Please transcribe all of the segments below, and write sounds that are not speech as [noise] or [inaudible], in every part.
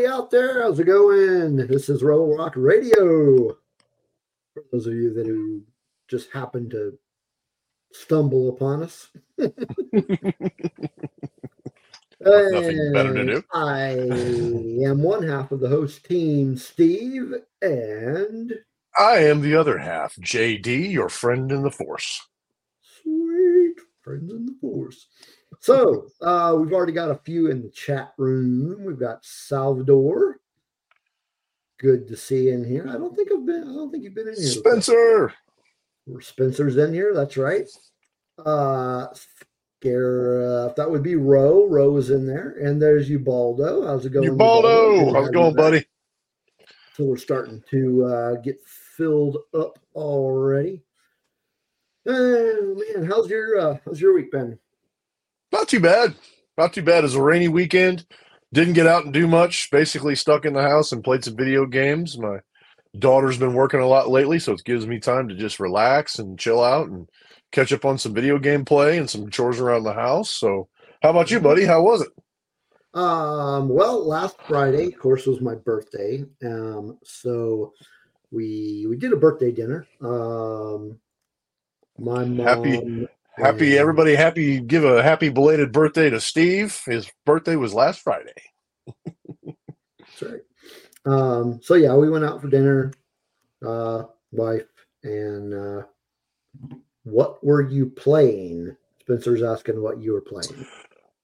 everybody out there. How's it going? This is Rebel Rock Radio. For those of you that who just happened to stumble upon us. [laughs] Nothing better to do. I am one half of the host team, Steve, and I am the other half, JD, your friend in the force. sweet friends in the force. So uh, we've already got a few in the chat room. We've got Salvador. Good to see you in here. I don't think I've been. I don't think you've been in here. Spencer. Or Spencer's in here. That's right. Uh, Scare, uh, that would be Roe. Roe is in there, and there's Ubaldo. How's it going, Ubaldo. To How's it going, buddy? So we're starting to uh, get filled up already. Oh man, how's your uh, how's your week been? Not too bad. Not too bad. It was a rainy weekend. Didn't get out and do much. Basically stuck in the house and played some video games. My daughter's been working a lot lately, so it gives me time to just relax and chill out and catch up on some video game play and some chores around the house. So how about you, buddy? How was it? Um, well, last Friday, of course, was my birthday. Um, so we we did a birthday dinner. Um, my mom. Happy- Happy everybody happy give a happy belated birthday to Steve. His birthday was last Friday. That's right. Um, so yeah, we went out for dinner, uh, wife, and uh, what were you playing? Spencer's asking what you were playing.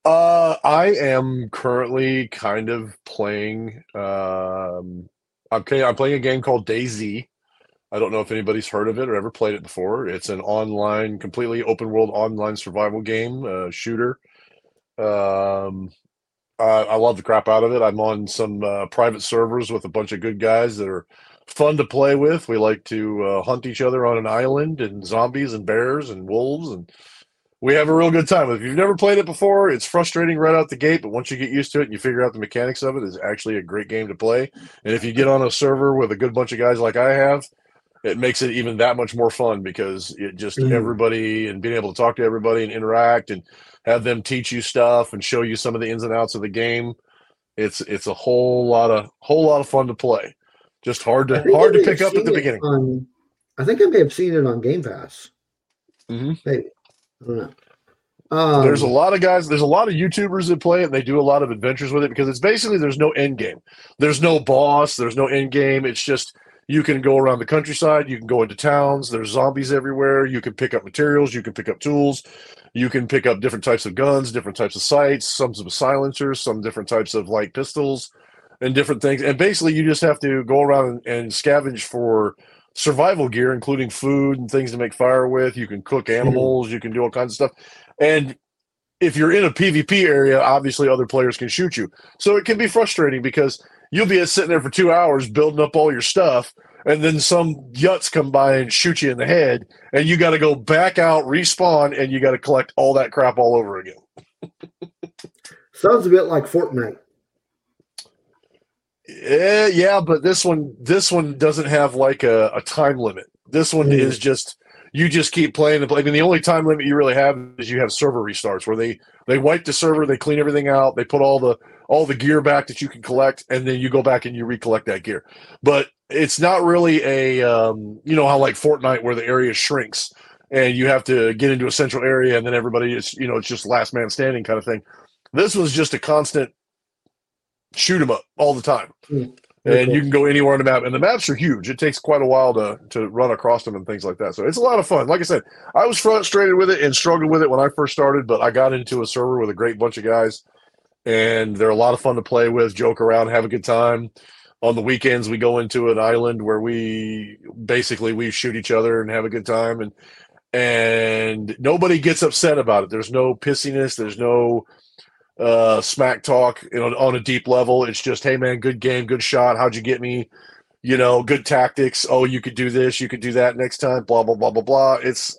Uh, I am currently kind of playing. Um, I'm playing. I'm playing a game called DayZ. I don't know if anybody's heard of it or ever played it before. It's an online, completely open world online survival game, uh, shooter. Um, I, I love the crap out of it. I'm on some uh, private servers with a bunch of good guys that are fun to play with. We like to uh, hunt each other on an island and zombies and bears and wolves and we have a real good time. If you've never played it before, it's frustrating right out the gate, but once you get used to it and you figure out the mechanics of it, it's actually a great game to play. And if you get on a server with a good bunch of guys like I have, it makes it even that much more fun because it just Mhm. everybody and being able to talk to everybody and interact and have them teach you stuff and show you some of the ins and outs of the game. It's it's a whole lot of whole lot of fun to play. Just hard to hard to pick up at the beginning. On, I think I may have seen it on Game Pass. Mhm. Maybe I don't know. Um, there's a lot of guys there's a lot of youtubers that play it and they do a lot of adventures with it because it's basically there's no end game there's no boss there's no end game it's just you can go around the countryside you can go into towns there's zombies everywhere you can pick up materials you can pick up tools you can pick up different types of guns different types of sights some of silencers some different types of light pistols and different things and basically you just have to go around and, and scavenge for survival gear including food and things to make fire with you can cook animals you can do all kinds of stuff and if you're in a PvP area, obviously other players can shoot you. So it can be frustrating because you'll be sitting there for two hours building up all your stuff, and then some yuts come by and shoot you in the head, and you got to go back out, respawn, and you got to collect all that crap all over again. [laughs] sounds a bit like Fortnite. Eh, yeah, but this one, this one doesn't have like a, a time limit. This one Mm. is just you just keep playing and playing. I mean, the only time limit you really have is you have server restarts where they they wipe the server, they clean everything out, they put all the all the gear back that you can collect, and then you go back and you recollect that gear. But it's not really a um, you know how like Fortnite where the area shrinks and you have to get into a central area and then everybody is you know it's just last man standing kind of thing. This was just a constant shoot 'em up all the time Mm. Very and cool. you can go anywhere on the map. And the maps are huge. It takes quite a while to to run across them and things like that. So it's a lot of fun. Like I said, I was frustrated with it and struggled with it when I first started, but I got into a server with a great bunch of guys, and they're a lot of fun to play with, joke around, have a good time. On the weekends, we go into an island where we basically we shoot each other and have a good time, and and nobody gets upset about it. There's no pissiness. There's no uh smack talk you know on a deep level. It's just hey man good game good shot. How'd you get me? You know good tactics. Oh you could do this you could do that next time blah blah blah blah blah. It's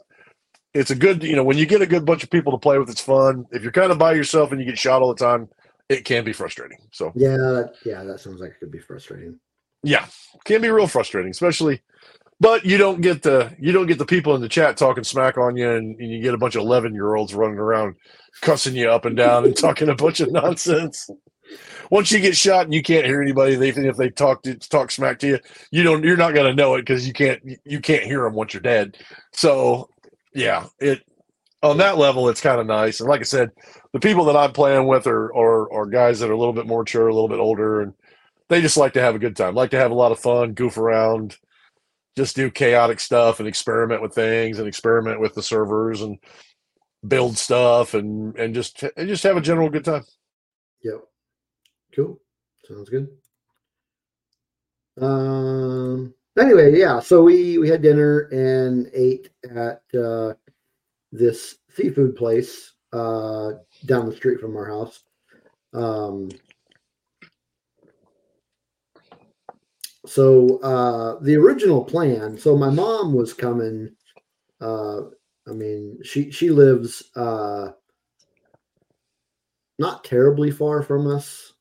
it's a good you know when you get a good bunch of people to play with it's fun. If you're kind of by yourself and you get shot all the time it can be frustrating so. Yeah, yeah, that sounds like it could be frustrating. yeah can be real frustrating especially but you don't get the you don't get the people in the chat talking smack on you and, and you get a bunch of 11 year olds running around cussing you up and down and talking a bunch of nonsense once you get shot and you can't hear anybody, they think if they talk to talk smack to you, you don't you're not gonna know it because you can't you can't hear them once you're dead. So yeah, it on that level it's kind of nice. And like I said, the people that I'm playing with are, are are guys that are a little bit more mature, a little bit older, and they just like to have a good time, like to have a lot of fun, goof around, just do chaotic stuff and experiment with things and experiment with the servers and build stuff and and just and just have a general good time. Yep. Cool. Sounds good. Um. Anyway, yeah. So we we had dinner and ate at uh, this seafood place uh, down the street from our house. Um. So uh, the original plan. So my mom was coming. Uh, I mean, she she lives uh, not terribly far from us,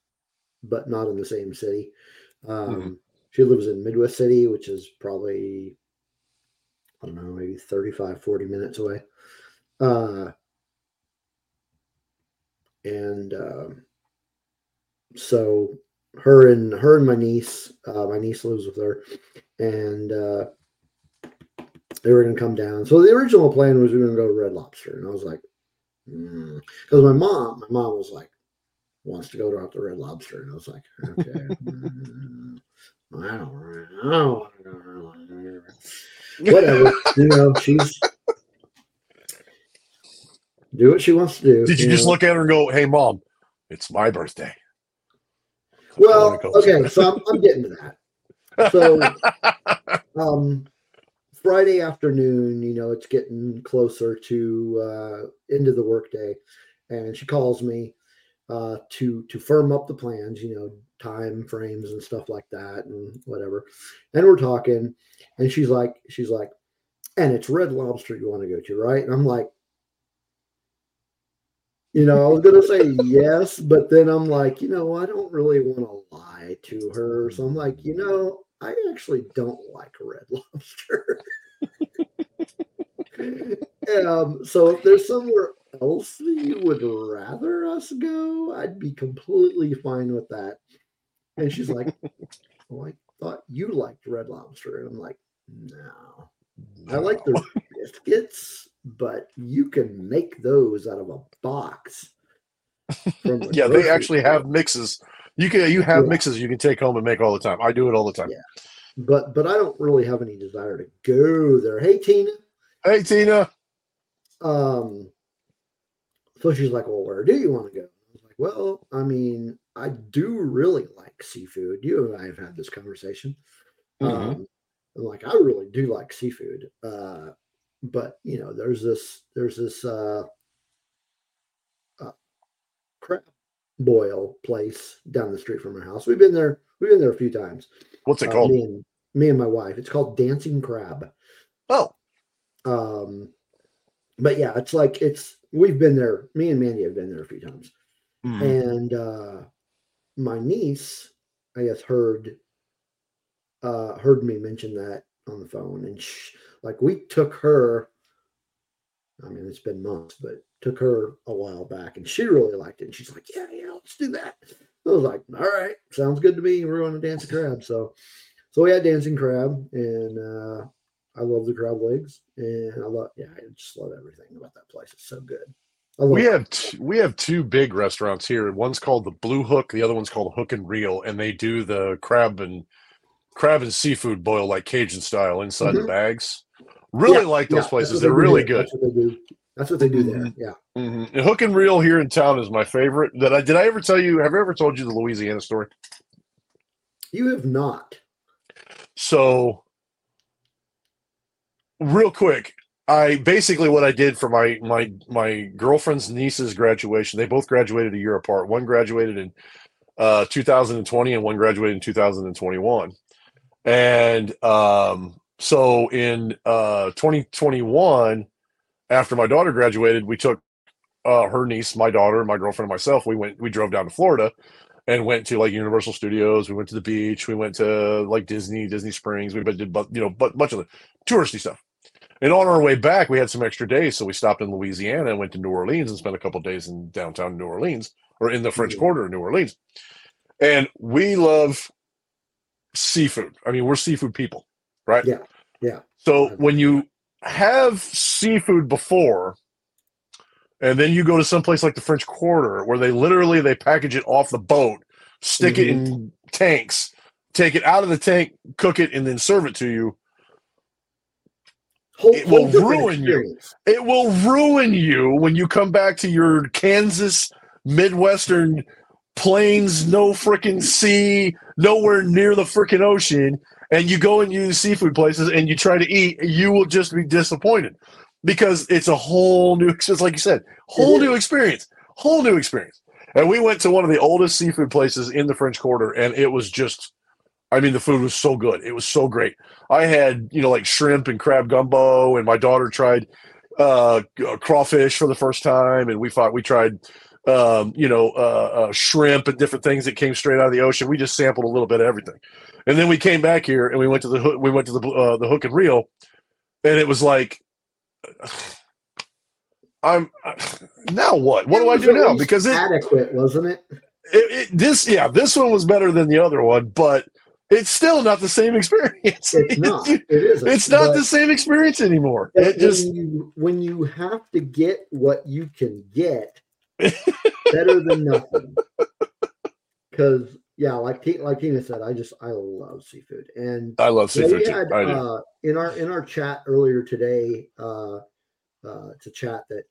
but not in the same city. Um, Mhm. She lives in Midwest City, which is probably, I don't know, maybe 35, 40 minutes away. Uh, and um, so her and her and my niece, uh, my niece lives with her, and uh, they were going to come down. So the original plan was we were going to go to Red Lobster, and I was like, because my mom, my mom was like, wants to go to the Red Lobster, and I was like, okay, [laughs] mm, I don't, really- I don't want to go to Red Lobster. Whatever, you know, she's do what she wants to do. Did you just know. look at her and go, "Hey, mom, it's my birthday"? Well, okay, so I'm, I'm getting to that. So, [laughs] um, Friday afternoon, you know, it's getting closer to uh, end of the workday, and she calls me uh, to to firm up the plans, you know, time frames and stuff like that, and whatever. And we're talking, and she's like, she's like, and it's Red Lobster you want to go to, right? And I'm like. You know, I was gonna say yes, but then I'm like, you know, I don't really want to lie to her. So I'm like, you know, I actually don't like red [laughs] lobster. Um, so if there's somewhere else that you would rather us go, I'd be completely fine with that. And she's like, Well, [laughs] I thought you liked red lobster. And I'm like, No. I like the [laughs] biscuits, but you can make those out of a box. [laughs] Yeah, they actually store. have mixes. You can you have Yeah. mixes you can take home and make all the time. I do it all the time. Yeah. but but I don't really have any desire to go there. Hey Tina. Hey, Tina. Um so she's like, Well, where do you want to go? I was like, Well, I mean, I do really like seafood. You and I have had this conversation. Mhm. Um I'm like, I really do like seafood. Uh but you know, there's this there's this uh, uh crab boil place down the street from our house. We've been there, we've been there a few times. What's it Uh, called? me and me and my wife. It's called Dancing Crab. Oh, Um, but yeah, it's like it's we've been there. Me and Mandy have been there a few times, mhm. and uh, my niece, I guess, heard uh, heard me mention that on the phone, and sh- like we took her. I mean, it's been months, but took her a while back, and she really liked it. And she's like, "Yeah, yeah, let's do that." I was like, "All right, sounds good to me. We're going to dance Dancing Crab." So, so we had Dancing Crab, and uh, I love the crab legs, and I love, yeah, I just love everything about that place. It's so good. We have t- we have two big restaurants here. One's called the Blue Hook. The other one's called Hook and Reel, and they do the crab and crab and seafood boil like Cajun style inside the Mhm. bags. Really Yeah, like those that's places. They're they really there. good. That's what they do. That's what they do there. Mhm. Yeah. hmm And Hook and Reel here in town is my favorite. That I did I ever tell you? Have I ever told you the Louisiana story? You have not. So, real quick, I basically what I did for my my my girlfriend's niece's graduation. They both graduated a year apart. One graduated in uh, 2020, and one graduated in 2021. And um, so in uh, 2021, after my daughter graduated, we took uh, her niece, my daughter, my girlfriend, and myself. We went. We drove down to Florida and went to like Universal Studios. We went to the beach. We went to like Disney, Disney Springs. We did, you know, but much of the touristy stuff. And on our way back, we had some extra days, so we stopped in Louisiana and went to New Orleans and spent a couple days in downtown New Orleans or in the French Mhm. Quarter in New Orleans. And we love seafood. I mean, we're seafood people, right? Yeah, yeah. So when you have seafood before, and then you go to some place like the French Quarter where they literally they package it off the boat, stick it in tanks, take it out of the tank, cook it, and then serve it to you. Whole, It will whole ruin you. It will ruin you when you come back to your Kansas Midwestern plains, no freaking sea, nowhere near the freaking ocean, and you go and use seafood places and you try to eat, you will just be disappointed because it's a whole new, just like you said, whole new experience, whole new experience. And we went to one of the oldest seafood places in the French Quarter, and it was just, I mean, the food was so good. It was so great. I had, you know, like shrimp and crab gumbo, and my daughter tried uh, crawfish for the first time, and we thought we tried, um, you know, uh, uh, shrimp and different things that came straight out of the ocean. We just sampled a little bit of everything, and then we came back here and we went to the hook, we went to the uh, the hook and reel, and it was like, [sighs] I'm [sighs] now what? What do I do now? Because it, adequate, wasn't it? it, it this yeah this one was better than the other one, but it's still not the same experience. It's [laughs] not. It isn't. It's not the same experience anymore. It just when you when you have to get what you can get, [laughs] better than nothing. Because yeah, like like Tina said, I just I love seafood, and I love seafood we too. had, I uh, in our in our chat earlier today. Uh, uh, it's a chat that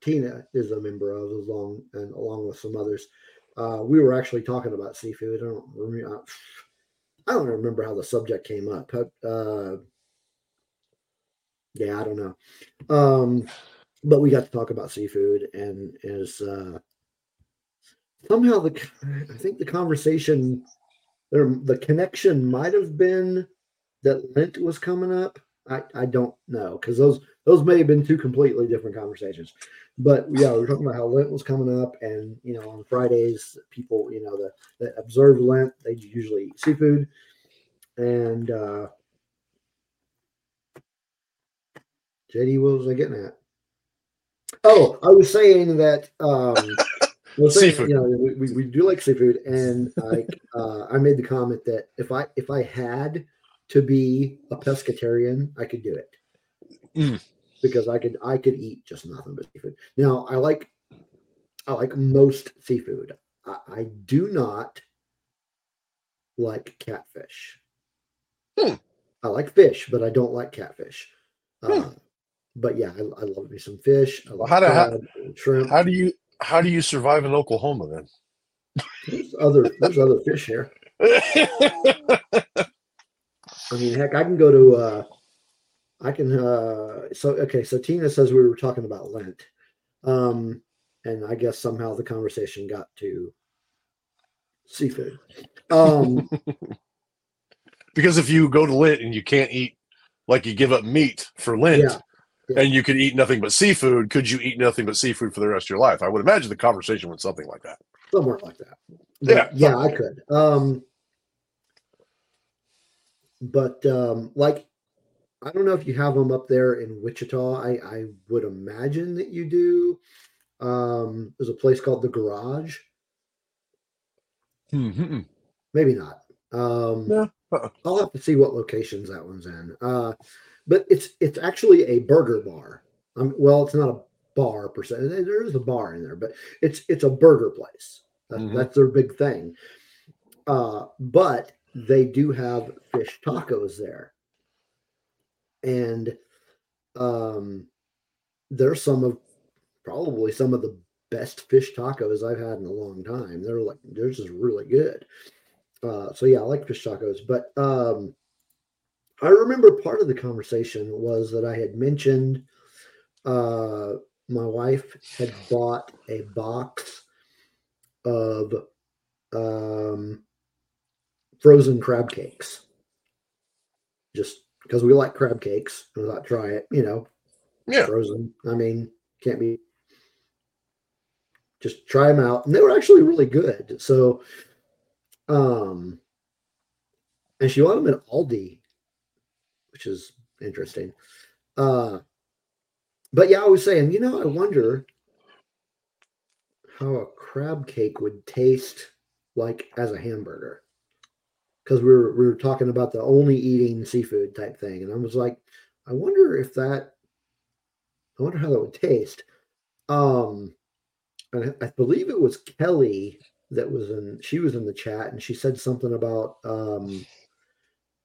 Tina is a member of, along and along with some others. Uh, we were actually talking about seafood. I don't remember. I don't remember how the subject came up. but, Uh, yeah, I don't know. Um, but we got to talk about seafood, and is uh, somehow the I think the conversation there the connection might have been that Lent was coming up. I, I don't know because those those may have been two completely different conversations. But yeah, we are talking about how Lent was coming up, and you know, on Fridays, people you know the that observe Lent they usually eat seafood, and uh, JD, what was I getting at? Oh, I was saying that um, saying, Seafood. You know, we, we, we do like seafood, and I uh, I made the comment that if I if I had to be a pescatarian, I could do it Mm. because I could I could eat just nothing but seafood. Now I like I like most seafood. I, I do not like catfish. Hmm. I like fish, but I don't like catfish. Hmm. Uh, but yeah, I, I love me some fish. I love how do- how- shrimp. How do you how do you survive in Oklahoma then? There's other there's other fish here. [laughs] I mean, heck, I can go to. uh I can. uh So okay, so Tina says we were talking about Lent, um, and I guess somehow the conversation got to seafood. Um, [laughs] because if you go to Lent and you can't eat, like you give up meat for Lent, Yeah, yeah. and you could eat nothing but seafood, could you eat nothing but seafood for the rest of your life? I would imagine the conversation went something like that. somewhere like that. Yeah, yeah, I could. Um, but um, like, I don't know if you have them up there in Wichita. I I would imagine that you do. Um, there's a place called the Garage. Mm-hmm. Maybe not. Um, No. Uh-uh. I'll have to see what locations that one's in. Uh, but it's it's actually a burger bar. Um, well, it's not a bar per se. There is a bar in there, but it's it's a burger place. That, Mhm. That's their big thing. Uh, but they do have fish tacos there, and um, they're some of probably some of the best fish tacos I've had in a long time. They're like they're just really good. Uh, so yeah, I like fish tacos. But um, I remember part of the conversation was that I had mentioned uh, my wife had bought a box of um, frozen crab cakes, just because we like crab cakes. and We thought try it, you know, Yeah. frozen. I mean, can't be. Just try them out, and they were actually really good. So, um, and she bought them at Aldi, which is interesting. Uh, but yeah, I was saying, you know, I wonder how a crab cake would taste like as a hamburger. Because we were we were talking about the only eating seafood type thing, and I was like, I wonder if that, I wonder how that would taste. Um, and I, believe it was Kelly that was in. She was in the chat, and she said something about um,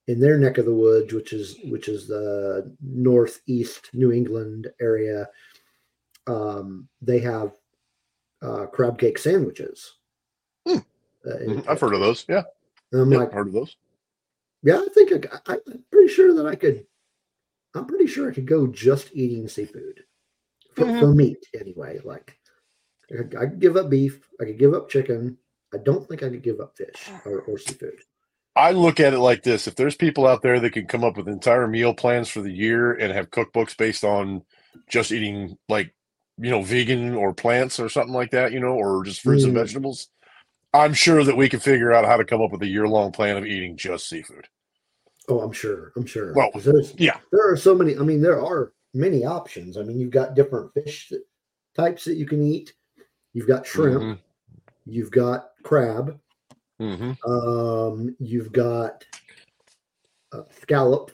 in their neck of the woods, which is which is the northeast New England area. Um, they have uh, crab cake sandwiches. Hmm. Uh, Mhm. I've heard of those. Yeah, and I'm yeah, like, heard of those. yeah, I think I, I, I'm pretty sure that I could. I'm pretty sure I could go just eating seafood for, Mhm. for meat anyway. Like, I could, I could give up beef. I could give up chicken. I don't think I could give up fish or, or seafood. I look at it like this: if there's people out there that can come up with entire meal plans for the year and have cookbooks based on just eating like you know vegan or plants or something like that, you know, or just fruits and Mm. vegetables, I'm sure that we can figure out how to come up with a year long plan of eating just seafood. Oh, I'm sure. I'm sure. Well, 'Cause there's, yeah. there are so many. I mean, there are many options. I mean, you've got different fish that, types that you can eat. You've got shrimp. Mhm. You've got crab. Mhm. Um, you've got uh, scallops.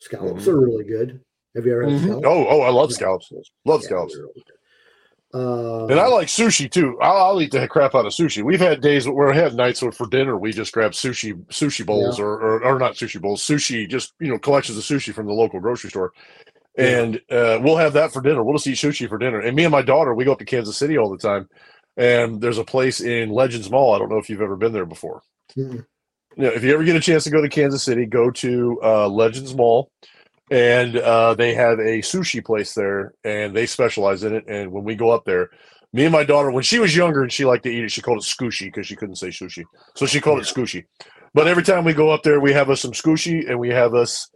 Scallops Mhm. are really good. Have you ever had Mhm. scallops? Oh, oh, I love Yeah. scallops. Love Yeah, scallops. really good. Um, And I like sushi too. I'll, I'll eat the crap out of sushi. We've had days where we had nights where for dinner we just grab sushi sushi bowls or, or or not sushi bowls, sushi just you know collections of sushi from the local grocery store, Yeah. and uh, we'll have that for dinner. We'll just eat sushi for dinner. And me and my daughter we go up to Kansas City all the time, and there's a place in Legends Mall. I don't know if you've ever been there before. Mm-mm. You know, if you ever get a chance to go to Kansas City, go to uh, Legends Mall, and uh, they have a sushi place there, and they specialize in it. And when we go up there, me and my daughter, when she was younger and she liked to eat it, she called it scooshy because she couldn't say sushi, so she called it scooshy. But every time we go up there, we have us some scooshy, and we have us.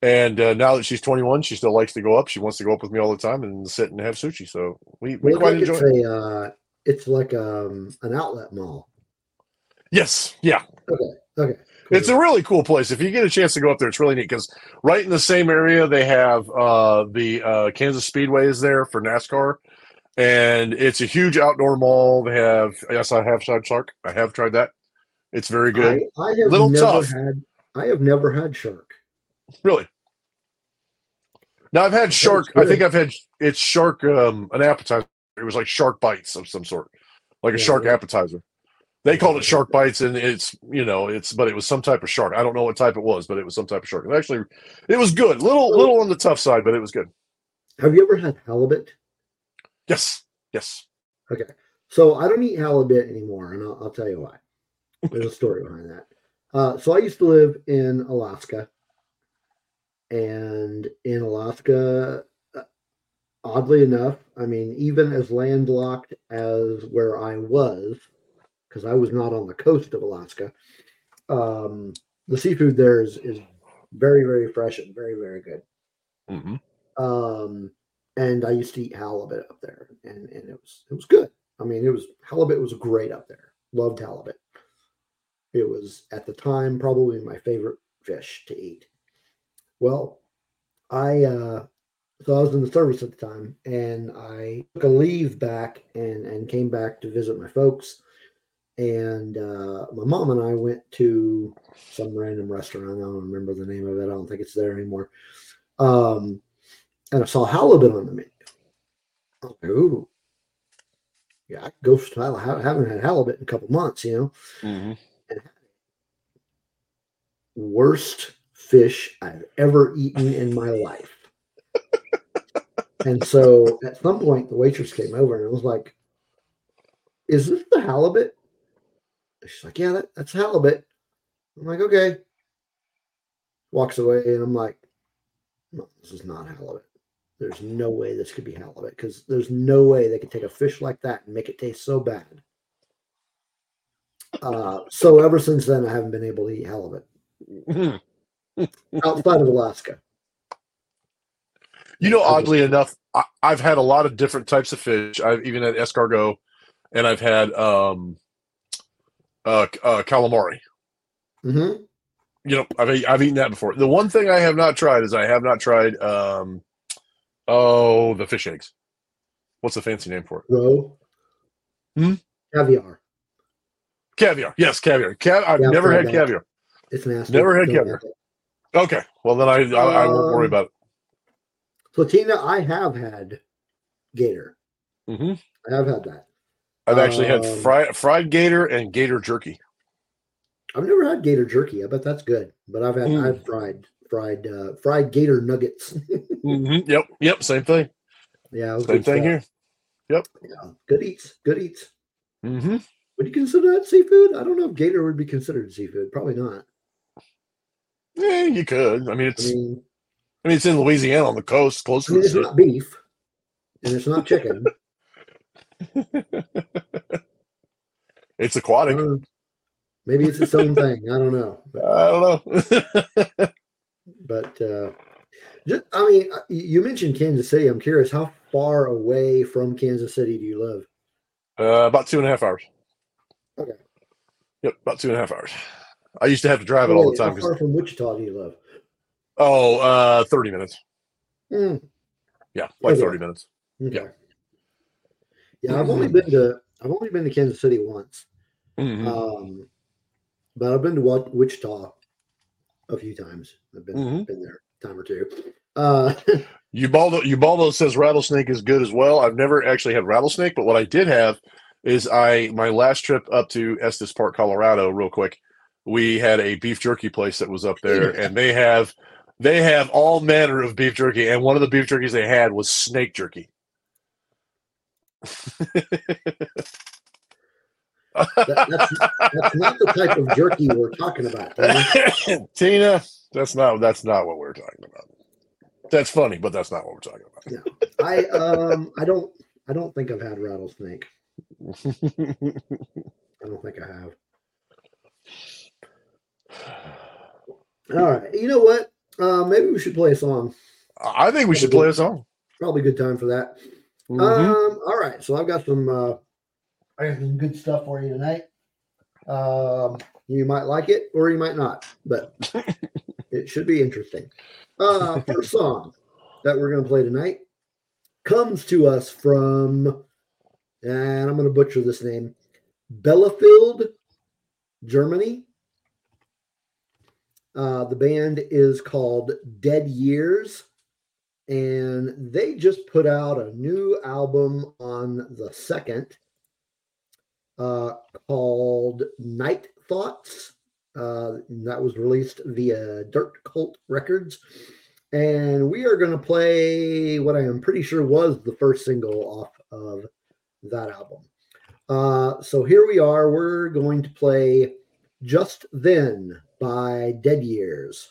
And uh, now that she's 21, she still likes to go up. She wants to go up with me all the time and sit and have sushi. So we, we quite like enjoy. it's it. a uh, it's like um an outlet mall. Yes, yeah, Okay, It's cool. a really cool place. If you get a chance to go up there, it's really neat because right in the same area they have uh, the uh, Kansas Speedway is there for NASCAR, and it's a huge outdoor mall. They have yes, I have tried Shark. I have tried that. It's very good. I, I have Little never tough. had I have never had shark. Really. Now I've had shark. I think I've had it's shark um, an appetizer. It was like shark bites of some sort, like a Yeah, shark yeah. appetizer. They called it shark bites, and it's you know it's but it was some type of shark. I don't know what type it was, but it was some type of shark. It actually, it was good. Little little on the tough side, but it was good. Have you ever had halibut? Yes, yes. Okay, so I don't eat halibut anymore, and I'll, I'll tell you why. There's a story behind that. Uh, so I used to live in Alaska, and in Alaska, uh, oddly enough, I mean, even as landlocked as where I was, because I was not on the coast of Alaska, um, the seafood there is is very very fresh and very very good. hmm um, and I used to eat halibut up there, and, and it was it was good. I mean, it was halibut was great up there. Loved halibut. It was at the time probably my favorite fish to eat. Well, I uh, so I was in the service at the time, and I took a leave back and and came back to visit my folks. And uh, my mom and I went to some random restaurant. I don't remember the name of it. I don't think it's there anymore. Um, and I saw halibut on the menu. Like, ooh, yeah, I go for I haven't had halibut in a couple months, you know. hmm Worst fish I've ever eaten in my life. [laughs] and so at some point, the waitress came over and I was like, Is this the halibut? And she's like, Yeah, that, that's halibut. I'm like, Okay. Walks away and I'm like, No, this is not halibut. There's no way this could be halibut because there's no way they could take a fish like that and make it taste so bad. Uh, so ever since then, I haven't been able to eat halibut [laughs] outside of Alaska. You know, I just- oddly enough, I, I've had a lot of different types of fish. I've even had escargot, and I've had um, uh, uh, calamari. hmm You know, I've I've eaten that before. The one thing I have not tried is I have not tried um, oh the fish eggs. What's the fancy name for it? Roe. Hmm? Caviar. Caviar. Yes, caviar. Cav- I've Yeah, never had that. caviar. It's nasty. Never had Don't caviar. Okay. Well, then I I, I won't worry Um, about So Tina, I have had gator. it. hmm I have had that. I've actually had Um, fried fried gator and gator jerky. I've never had gator jerky. I bet that's good. But I've had Mm. I've fried fried uh, fried gator nuggets. [laughs] Mm-hmm. Yep. Yep. Same thing. yeah, Same thing here. Yeah, good eats. Good eats. Mm-hmm. Would you consider that seafood? I don't know if gator would be considered seafood. Probably not. Yeah, you could. I mean, I it's. I mean, mean, it's in Louisiana on the coast, close I to mean the it's sea. not beef, and it's not chicken. [laughs] [laughs] It's aquatic. Uh, maybe it's its [laughs] own thing. I don't know. I don't know. [laughs] But uh, just, I mean, uh, you mentioned Kansas City. I'm curious, how far away from Kansas City do you live? uh, about two and a half hours. Okay. Yep, about two and a half hours. I used to have to drive it all the time. How far from Wichita do you live? oh, uh, 30 minutes. Hmm, Yeah, like Okay. 30 minutes. okay. Yeah. Yeah, I've only been to I've only been to Kansas City once, Mhm. um, but I've been to Wa- Wichita a few times. I've been Mhm. been there a time or two. Uh, [laughs] Ubaldo, Ubaldo says rattlesnake is good as well. I've never actually had rattlesnake, but what I did have is I my last trip up to Estes Park, Colorado, real quick. We had a beef jerky place that was up there, and they have they have all manner of beef jerky, and one of the beef jerkies they had was snake jerky. That, that's, that's not the type of jerky we're talking about. [laughs] Tina, that's not that's not what we're talking about. That's funny, but that's not what we're talking about. yeah. I um I don't I don't think I've had rattlesnake. I don't think I have. All right. You know what? Uh, maybe we should play a song. I think we should play a song. Probably a good time for that. Mhm. Um, all right. So I've got some uh I got some good stuff for you tonight. Um, you might like it or you might not, but [laughs] it should be interesting. Uh first song that we're gonna play tonight comes to us from and I'm gonna butcher this name, Bellafield, Germany. Uh, the band is called Dead Years, and they just put out a new album on the second uh, called Night Thoughts. Uh, that was released via Dirt Cult Records. And we are going to play what I am pretty sure was the first single off of that album. Uh, so here we are. We're going to play Just Then by Dead Years.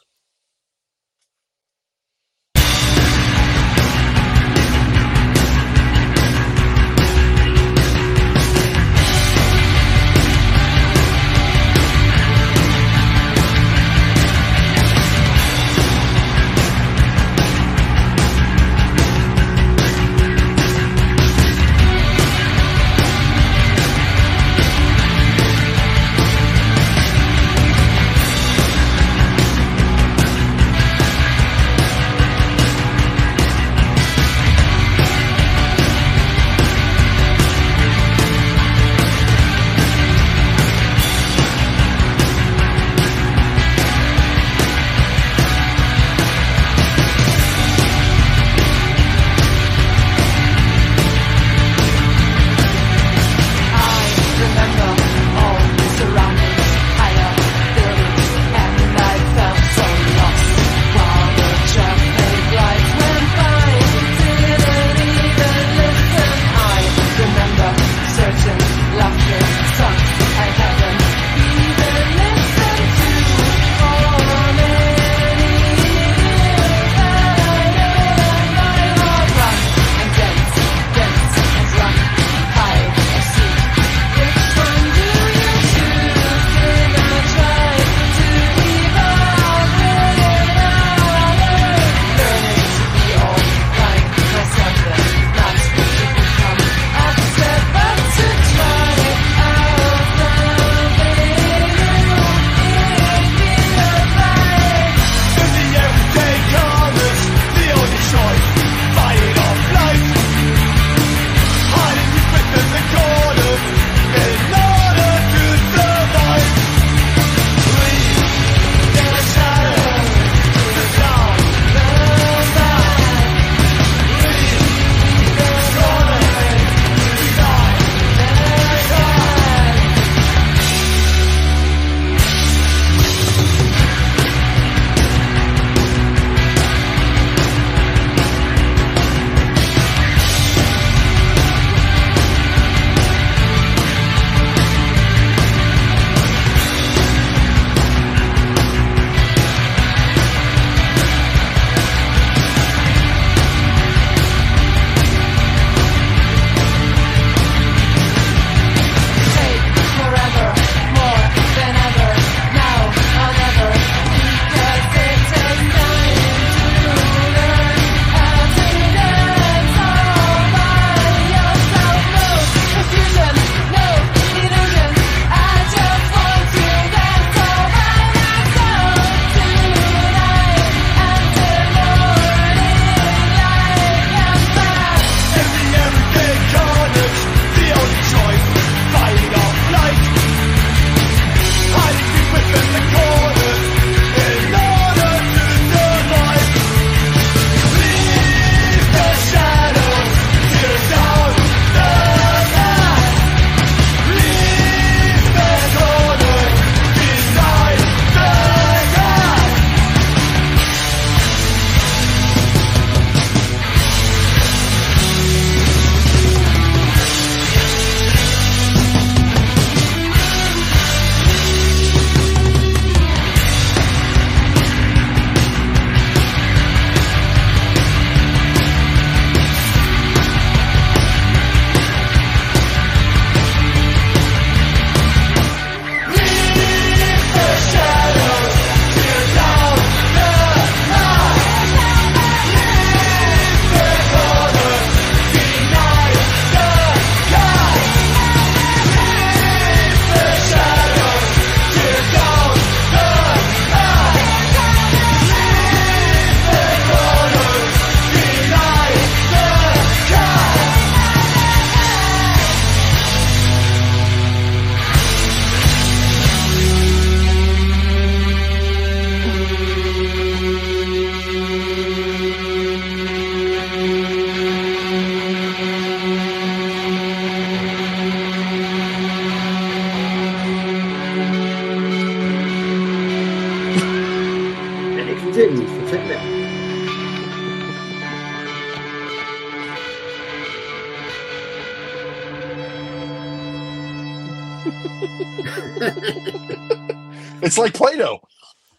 It's like Play-Doh.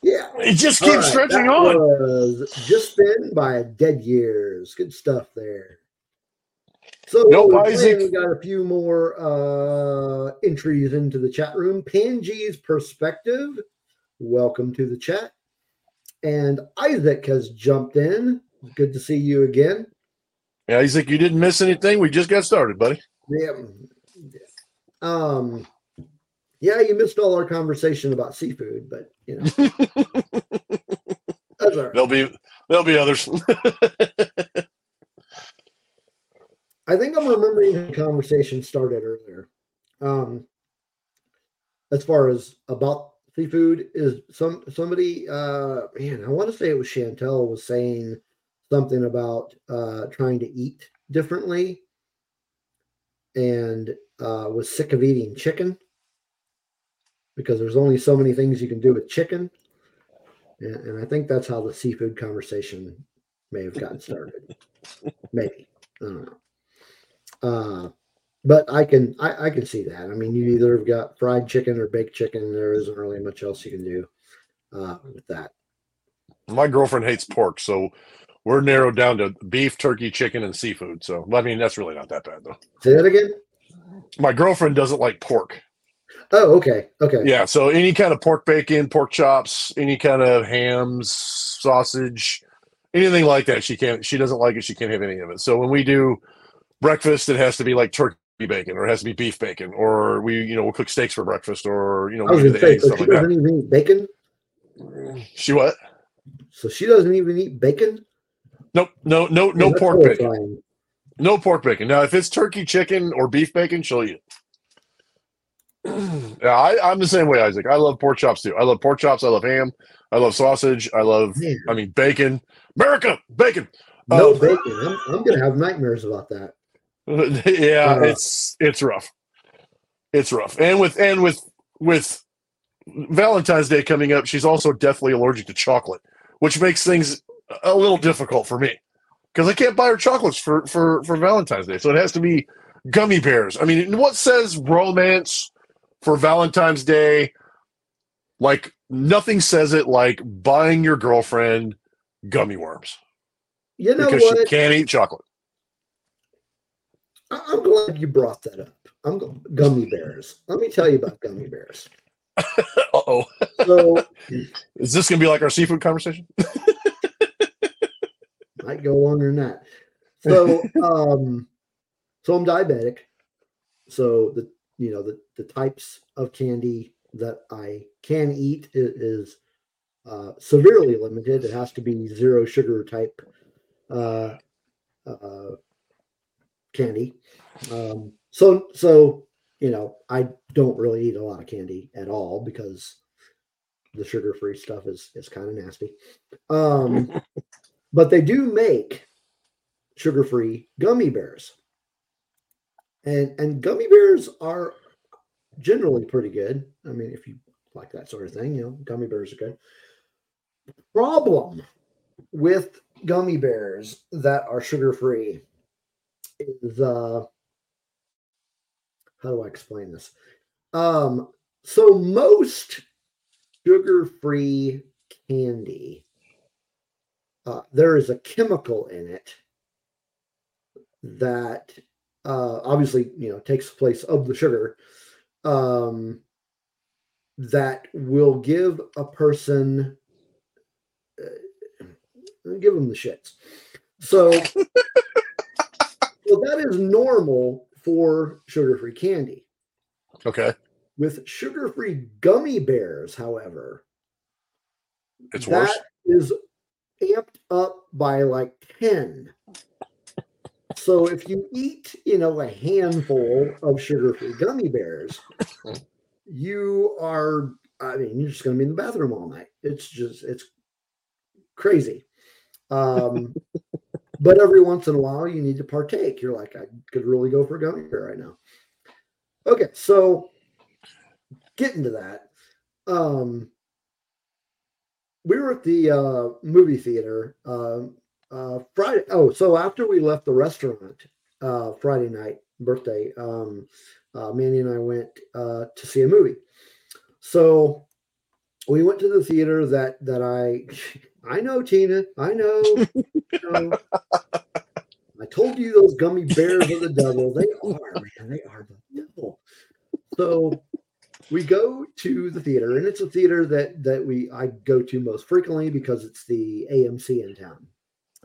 Yeah. It just keeps right, stretching on. Just been by Dead Years. Good stuff there. So Nope, Isaac. we got a few more uh, entries into the chat room. Pangy's perspective. Welcome to the chat. And Isaac has jumped in. Good to see you again. Yeah, Isaac, you didn't miss anything. We just got started, buddy. Yeah. Um. Yeah, you missed all our conversation about seafood, but you know [laughs] that's all right. There'll be there'll be others. [laughs] I think I'm remembering the conversation started earlier. Um, as far as about seafood is some somebody uh man, I want to say it was Chantel was saying something about uh trying to eat differently and uh was sick of eating chicken because there's only so many things you can do with chicken. And, and I think that's how the seafood conversation may have gotten started. [laughs] Maybe. I don't know. Uh, but I can I, I can see that. I mean, you either have got fried chicken or baked chicken. There isn't really much else you can do uh, with that. My girlfriend hates pork, so we're narrowed down to beef, turkey, chicken, and seafood. So I mean that's really not that bad though. Say that again. My girlfriend doesn't like pork. Oh, okay, okay. Yeah, so any kind of pork bacon, pork chops, any kind of hams, sausage, anything like that, she can't. She doesn't like it. She can't have any of it. So when we do breakfast, it has to be like turkey bacon, or it has to be beef bacon, or we, you know, we'll cook steaks for breakfast, or you know, we do the say, eggs, so she like doesn't even eat bacon. She what? So she doesn't even eat bacon. Nope, no, no, no That's pork bacon. No pork bacon. Now, if it's turkey, chicken, or beef bacon, she'll eat it. [clears throat] yeah, I, I'm the same way, Isaac. I love pork chops too. I love pork chops. I love ham. I love sausage. I love, Man, I mean, bacon. America, bacon. no uh, bacon. I'm, I'm gonna have nightmares about that. [laughs] yeah, Uh, it's it's rough. It's rough, and with and with with Valentine's Day coming up, she's also deathly allergic to chocolate, which makes things a little difficult for me because I can't buy her chocolates for for for Valentine's Day. So it has to be gummy bears. I mean, what says romance for Valentine's Day? Like nothing says it like buying your girlfriend gummy worms You know because she can't eat chocolate. I'm glad you brought that up. I'm go- gummy bears. Let me tell you about gummy bears. [laughs] Uh oh. So [laughs] Is this going to be like our seafood conversation? [laughs] might go longer than that. So, um, so I'm diabetic. So the you know the the types of candy that I can eat is, uh, severely limited. It has to be zero sugar type uh, uh, candy. Um, so so you know I don't really eat a lot of candy at all because the sugar free stuff is is kind of nasty. Um, [laughs] but they do make sugar-free gummy bears and and gummy bears are generally pretty good. I mean if you like that sort of thing you know gummy bears are good. Problem with gummy bears that are sugar-free is uh how do i explain this? Um so most sugar-free candy uh, there is a chemical in it that uh, obviously you know takes the place of the sugar um, that will give a person uh, give them the shits. So, so that is normal for sugar-free candy. Okay. With sugar-free gummy bears, however, It's that worse. is amped up by like 10. So if you eat, you know, a handful of sugar-free gummy bears, you are, I mean, you're just going to be in the bathroom all night. It's just, it's crazy. Um, [laughs] but every once in a while, you need to partake. You're like, I could really go for a gummy bear right now. Okay, so getting to that. Um, we were at the uh, movie theater um, uh, Friday. Oh, so after we left the restaurant uh, Friday night birthday, um, uh, Manny and I went uh, to see a movie. So we went to the theater that that I [laughs] I know Tina I know, you know. I told you those gummy bears are the devil. They are man. They are the devil. So we go to the theater, and it's a theater that that we I go to most frequently because it's the AMC in town.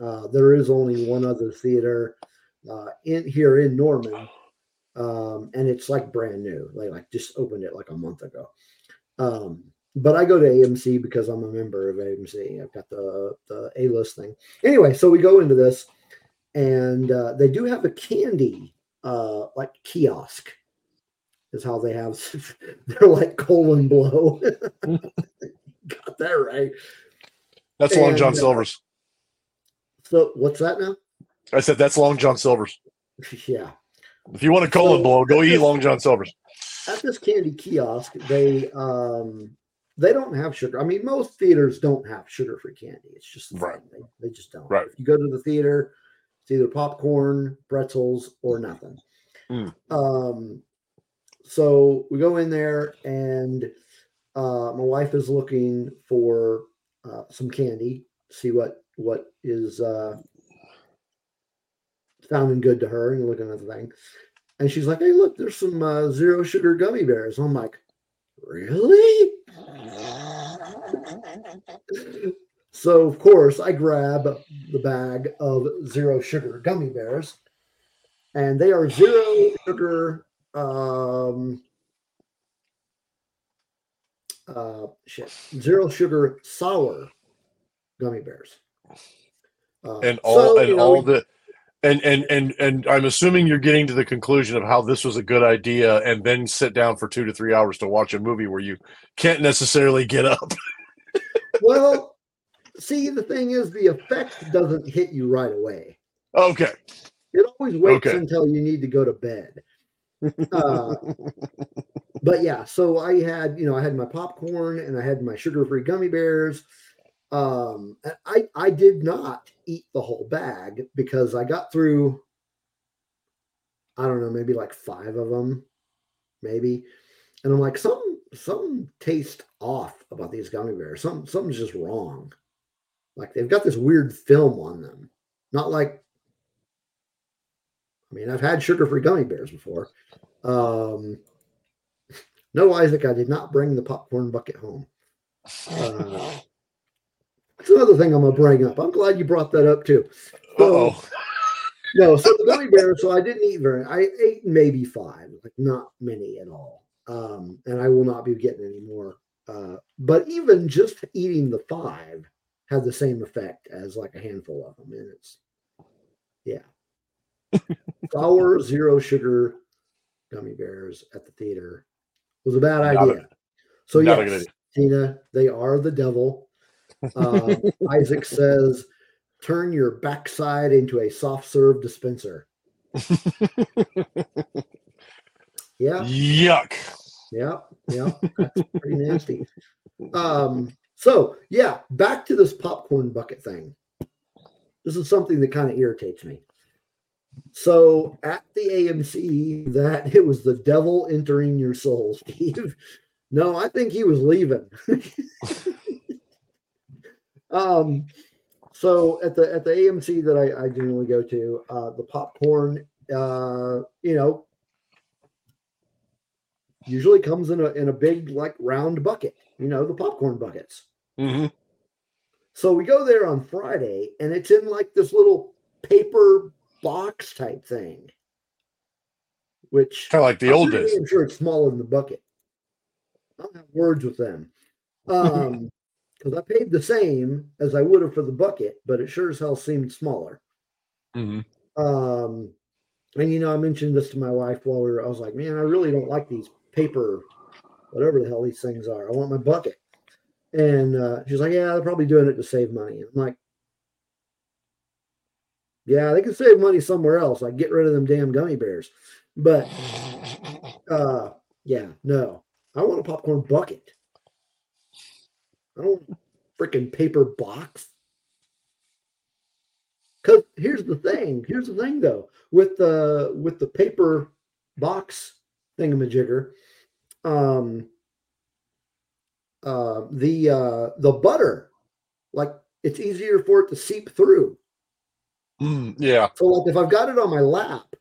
Uh, there is only one other theater uh, in here in Norman, um, and it's like brand new. They like just opened it like a month ago. Um, but I go to AMC because I'm a member of AMC. I've got the the A list thing. Anyway, so we go into this, and uh, they do have a candy uh, like kiosk. Is how they have. [laughs] They're like colon blow. [laughs] got that right. That's Long John uh, Silver's. So what's that now? I said that's Long John Silver's. [laughs] yeah. If you want a colon So- blow, go eat Long John Silver's. at this candy kiosk, they um they don't have sugar. I mean, most theaters don't have sugar-free candy. It's just the Right. They, they just don't. Right. If you go to the theater, it's either popcorn, pretzels, or nothing. Mm. Um, so we go in there, and uh, my wife is looking for uh, some candy, see what what is uh, sounding good to her, and looking at the thing. And she's like, "Hey, look, there's some uh, zero sugar gummy bears." I'm like, "Really?" So of course I grab the bag of zero sugar gummy bears, and they are zero sugar. Um, uh, shit, zero sugar sour gummy bears. Uh, and all so, and know, all the and and and and I'm assuming you're getting to the conclusion of how this was a good idea, and then sit down for two to three hours to watch a movie where you can't necessarily get up. [laughs] well, see, the thing is, the effect doesn't hit you right away. Okay, It always waits Okay. until you need to go to bed. Uh, [laughs] but yeah, so I had, you know, I had my popcorn and I had my sugar-free gummy bears. Um, I I did not eat the whole bag because I got through. I don't know, maybe like five of them, maybe, and I'm like, some some taste off about these gummy bears. Some something's just wrong. Like they've got this weird film on them, not like I mean, I've had sugar-free gummy bears before. Um, [laughs] no, Isaac, I did not bring the popcorn bucket home. Uh, [laughs] that's another thing I'm gonna bring up. I'm glad you brought that up too. So, oh, [laughs] no, so the gummy bears. So I didn't eat very. I ate maybe five, like not many at all. Um, and I will not be getting any more. Uh, but even just eating the five had the same effect as like a handful of them, and it's yeah, [laughs] sour zero sugar gummy bears at the theater was a bad idea. so not yes. Tina, they are the devil. Uh, [laughs] Isaac says, "Turn your backside into a soft serve dispenser." Yeah, yuck. yeah, yeah. That's pretty nasty. Um, so yeah, back to this popcorn bucket thing. This is something that kind of irritates me. So at the AMC, that [laughs] it was the devil entering your soul, Steve. No, I think he was leaving. [laughs] um, so at the at the AMC that I, I generally go to, uh, the popcorn, uh, you know, usually comes in a in a big like round bucket. You know, the popcorn buckets. hmm So we go there on Friday, and it's in like this little paper box type thing, which Kind of like the oldest. I'm old pretty days. damn sure it's smaller than the bucket. I'll have words with them. [laughs] Um, because I paid the same as I would have for the bucket, but it sure as hell seemed smaller. hmm Um, and you know, I mentioned this to my wife while we were. I was like, man, I really don't like these paper, whatever the hell these things are. I want my bucket. And uh, she's like, yeah, they're probably doing it to save money. I'm like, yeah, they can save money somewhere else. Like get rid of them damn gummy bears. But uh, yeah, no, I want a popcorn bucket. I don't. freaking paper box. Because here's the thing. Here's the thing, though, with the with the paper box thingamajigger, um, uh, the uh, the butter, like it's easier for it to seep through. Mm, yeah. So, like, if I've got it on my lap,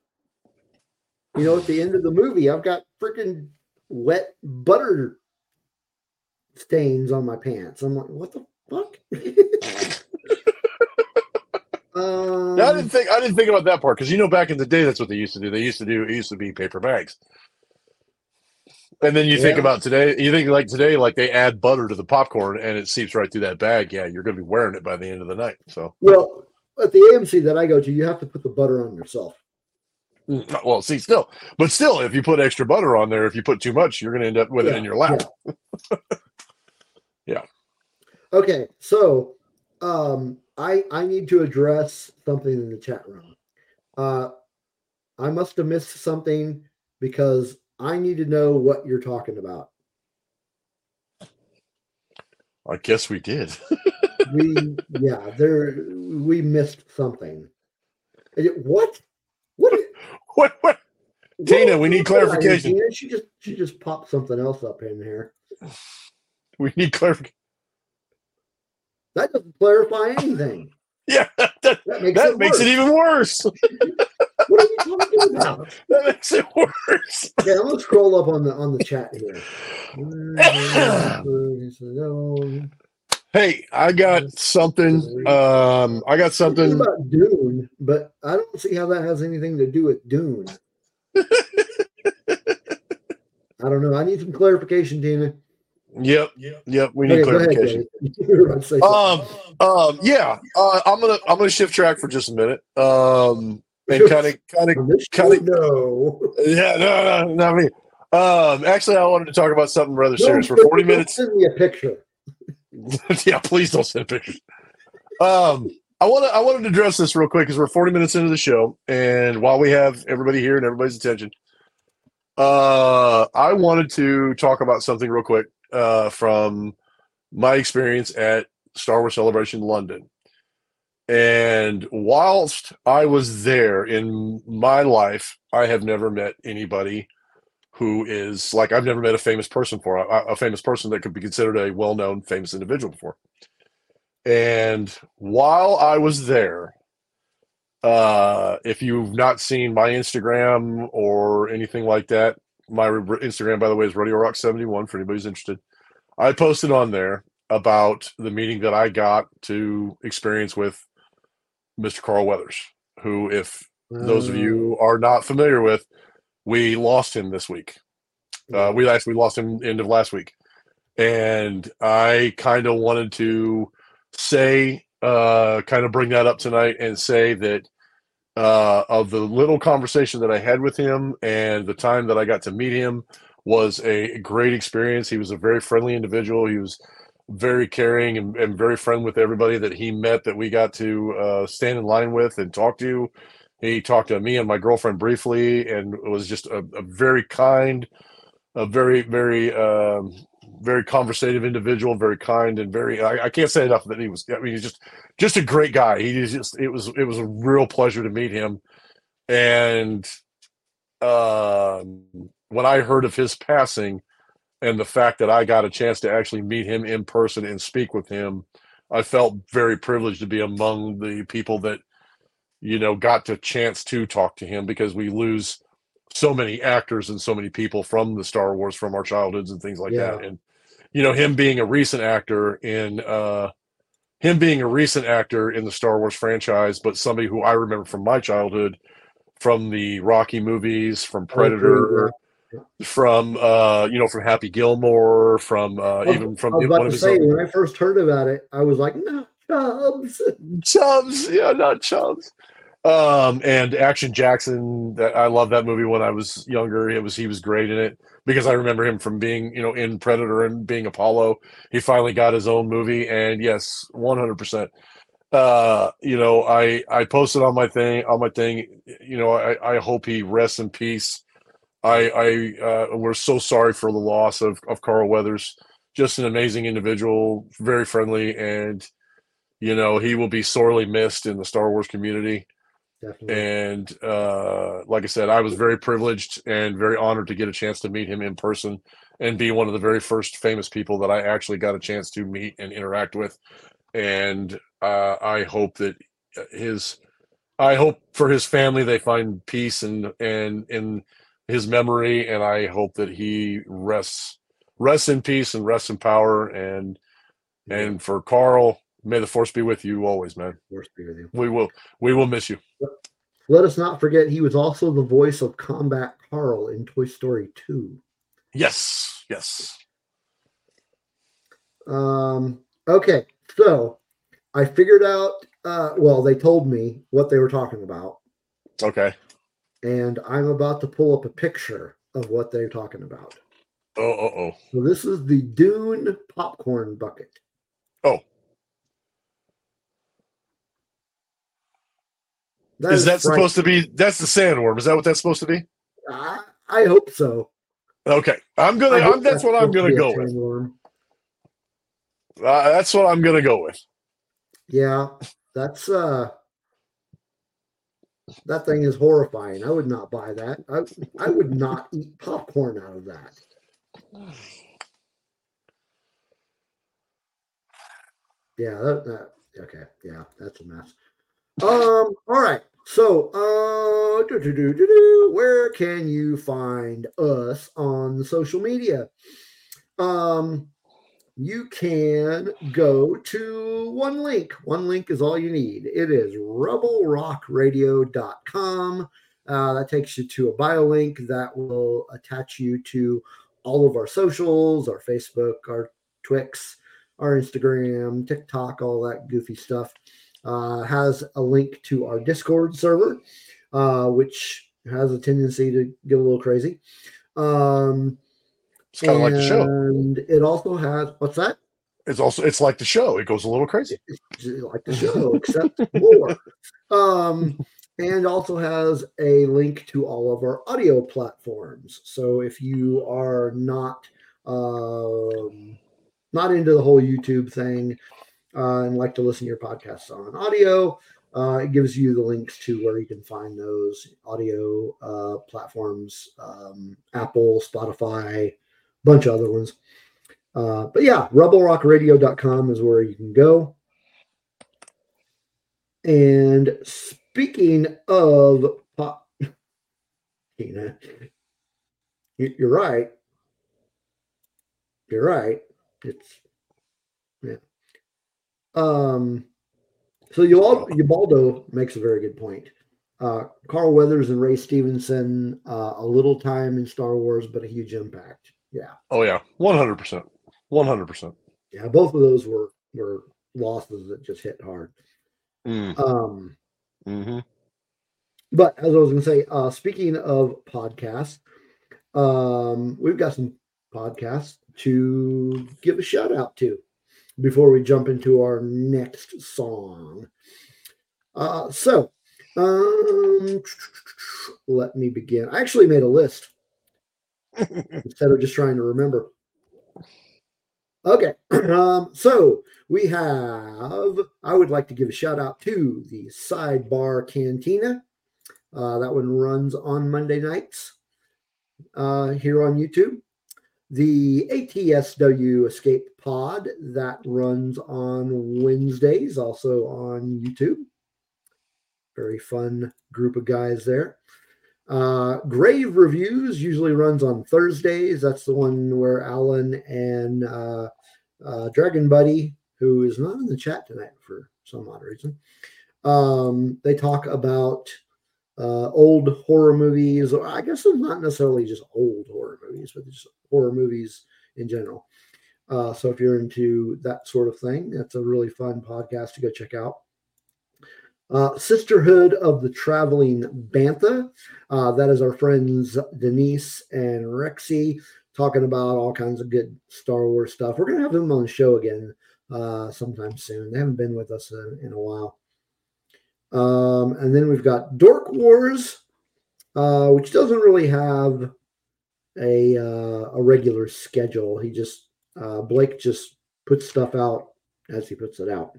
you know, at the end of the movie, I've got freaking wet butter stains on my pants. I'm like, what the fuck? [laughs] um, I didn't think I didn't think about that part because you know back in the day that's what they used to do. They used to do it used to be paper bags. And then you think about today, you think like today, like they add butter to the popcorn and it seeps right through that bag. Yeah, you're gonna be wearing it by the end of the night. So well, at the AMC that I go to, you have to put the butter on yourself. Mm, well, see, still, but still, if you put extra butter on there, if you put too much, you're gonna end up with it in your lap. [laughs] Okay, so um, I I need to address something in the chat room. Uh, I must have missed something because I need to know what you're talking about. I guess we did. [laughs] We yeah, there we missed something. What? What? [laughs] what? What? what Tina, we need going on here, clarification. She just she just popped something else up in here. [laughs] We need clarification. That doesn't clarify anything. Yeah, [laughs] that, That makes that it makes it even worse. [laughs] What are you talking about? That makes it worse. Okay, I'm gonna scroll up on the on the chat here. Hey, I got something. Um, I got Something something. about Dune, but I don't see how that has anything to do with Dune. I don't know. I need some clarification, Tina. Yep, yep. We need Okay, go ahead, clarification. Dave. [laughs] You were about to say something. Um, um, yeah. Uh, I'm gonna I'm gonna shift track for just a minute. Um, and kind of kind of On kinda- no. yeah. No, no, not me. Um, actually, I wanted to talk about something rather serious for Don't- 40 don't minutes. Send me a picture. [laughs] yeah, please don't send pictures. Um, I want to I wanted to address this real quick because we're 40 minutes into the show, and while we have everybody here and everybody's attention, uh, I wanted to talk about something real quick uh, from my experience at Star Wars Celebration London. And whilst I was there in my life, I have never met anybody who is like I've never met a famous person for a, famous person that could be considered a well-known famous individual before. And while I was there, uh, if you've not seen my Instagram or anything like that, my Instagram, by the way, is Rodeo Rock 71 for anybody who's interested. I posted on there about the meeting that I got to experience with Mr. Carl Weathers, who, if those of you are not familiar with, we lost him this week. Uh, we actually lost him end of last week, and I kind of wanted to say, uh, kind of bring that up tonight and say that uh, of the little conversation that I had with him and the time that I got to meet him was a great experience. He was a very friendly individual. He was very caring and, and very friendly with everybody that he met that we got to uh, stand in line with and talk to. He talked to me and my girlfriend briefly, and was just a, a very kind, a very very um, very conversative individual, very kind and very. I, I can't say enough that he was. I mean, he's just just a great guy. He just. It was it was a real pleasure to meet him, and um, when I heard of his passing, and the fact that I got a chance to actually meet him in person and speak with him, I felt very privileged to be among the people that you know got the chance to talk to him because we lose so many actors and so many people from the Star Wars from our childhoods and things like that Yeah. and you know him being a recent actor in uh him being a recent actor in the Star Wars franchise but somebody who I remember from my childhood from the Rocky movies from Predator from uh you know from Happy Gilmore from uh was- even from I was about to say when I first heard about it, I was like, no, Chubbs. Chubs, yeah, not Chubbs. Um, and Action Jackson, I love that movie when I was younger. It was he was great in it because I remember him from being, you know, in Predator and being Apollo. He finally got his own movie, and yes, one hundred percent. Uh, you know, I I posted on my thing on my thing. You know, I I hope he rests in peace. I I uh, we're so sorry for the loss of of Carl Weathers. just an amazing individual, very friendly, and you know he will be sorely missed in the Star Wars community. Definitely. And uh, like I said, I was very privileged and very honored to get a chance to meet him in person and be one of the very first famous people that I actually got a chance to meet and interact with. And uh, I hope that his, I hope for his family they find peace and and in his memory, and I hope that he rests rests in peace and rests in power. And and for Carl, may the force be with you always, man. Force be with you. We will we will miss you. Let us not forget he was also the voice of Combat Carl in Toy Story 2. Yes, yes. Um, okay, so I figured out, uh, well, they told me what they were talking about, Okay. and I'm about to pull up a picture of what they're talking about. Oh, oh, oh. So this is the Dune popcorn bucket. Oh. That is that supposed to be? That's the sandworm. Is that what that's supposed to be? I, I hope so. Okay, I'm gonna. I'm, that's what I'm gonna go with. Uh, that's what I'm gonna go with. Yeah, that's uh that thing is horrifying. I would not buy that. I I would not eat popcorn out of that. Yeah, that, that okay. Yeah, that's a mess. Um, all right. So, uh, where can you find us on social media? Um, you can go to one link. One link is all you need. It is rebelrockradio.com. Uh, that takes you to a bio link that will attach you to all of our socials, our Facebook, our Twix, our Instagram, TikTok, all that goofy stuff. Uh, has a link to our Discord server, uh, which has a tendency to get a little crazy. Um, It's kind of like the show. and it also has what's that? It's also it's like the show. It goes a little crazy. Like the show, except more. [laughs] Um, and also has a link to all of our audio platforms. So if you are not um, not into the whole YouTube thing uh, and like to listen to your podcasts on audio, uh, it gives you the links to where you can find those audio uh, platforms um, Apple, Spotify, bunch of other ones. Uh, but yeah, rebelrockradio.com is where you can go. And speaking of pop, [laughs] you- you're right. You're right. It's. Um. So Ubaldo, makes a very good point. Uh, Carl Weathers and Ray Stevenson, uh, a little time in Star Wars, but a huge impact. Yeah, Oh yeah, one hundred percent, one hundred percent. yeah. Both of those were were losses that just hit hard. Um. Mm-hmm. But as I was going to say, uh, speaking of podcasts, um, we've got some podcasts to give a shout out to before we jump into our next song. Uh, so, um, let me begin. I actually made a list [laughs] instead of just trying to remember. Okay, [clears throat] um, so we have. I would like to give a shout out to the Sidebar Cantina. Uh, that one runs on Monday nights uh, here on YouTube. The ATSW Escape Pod that runs on Wednesdays, also on YouTube. Very fun group of guys there. Uh, Grave Reviews usually runs on Thursdays. That's the one where Alan and uh, uh, Dragon Buddy, who is not in the chat tonight for some odd reason, um, they talk about uh, old horror movies, or I guess it's not necessarily just old horror movies, but just horror movies in general. Uh, so if you're into that sort of thing, that's a really fun podcast to go check out. Uh, Sisterhood of the Traveling Bantha. Uh, that is our friends Denise and Rexy talking about all kinds of good Star Wars stuff. We're going to have them on the show again uh, sometime soon. They haven't been with us in, in a while. Um, and then we've got Dork Wars, uh, which doesn't really have a uh, a regular schedule. He just Uh, Blake just puts stuff out as he puts it out.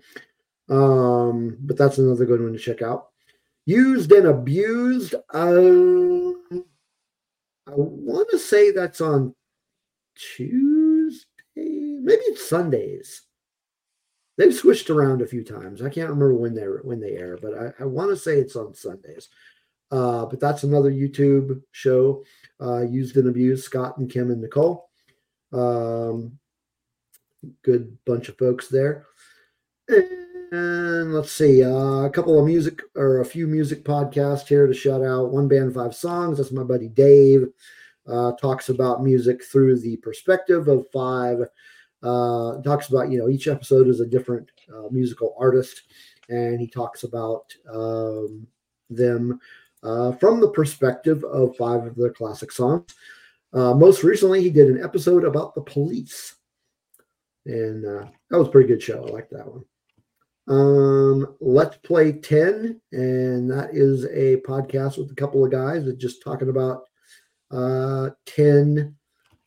Um, but that's another good one to check out. Used and abused. Uh, I want to say that's on Tuesday. Maybe it's Sundays. They've switched around a few times. I can't remember when they when they air, but I, I want to say it's on Sundays. Uh, but that's another YouTube show. Uh, used and abused. Scott and Kim and Nicole. Um, good bunch of folks there. And let's see, uh, a couple of music or a few music podcasts here to shout out. One band, five songs. That's my buddy Dave. Uh, talks about music through the perspective of five. Uh, talks about you know each episode is a different uh, musical artist, and he talks about um, them uh, from the perspective of five of their classic songs. Uh, most recently, he did an episode about the police, and uh, that was a pretty good show. I like that one. Um, Let's Play 10, and that is a podcast with a couple of guys that just talking about uh, 10.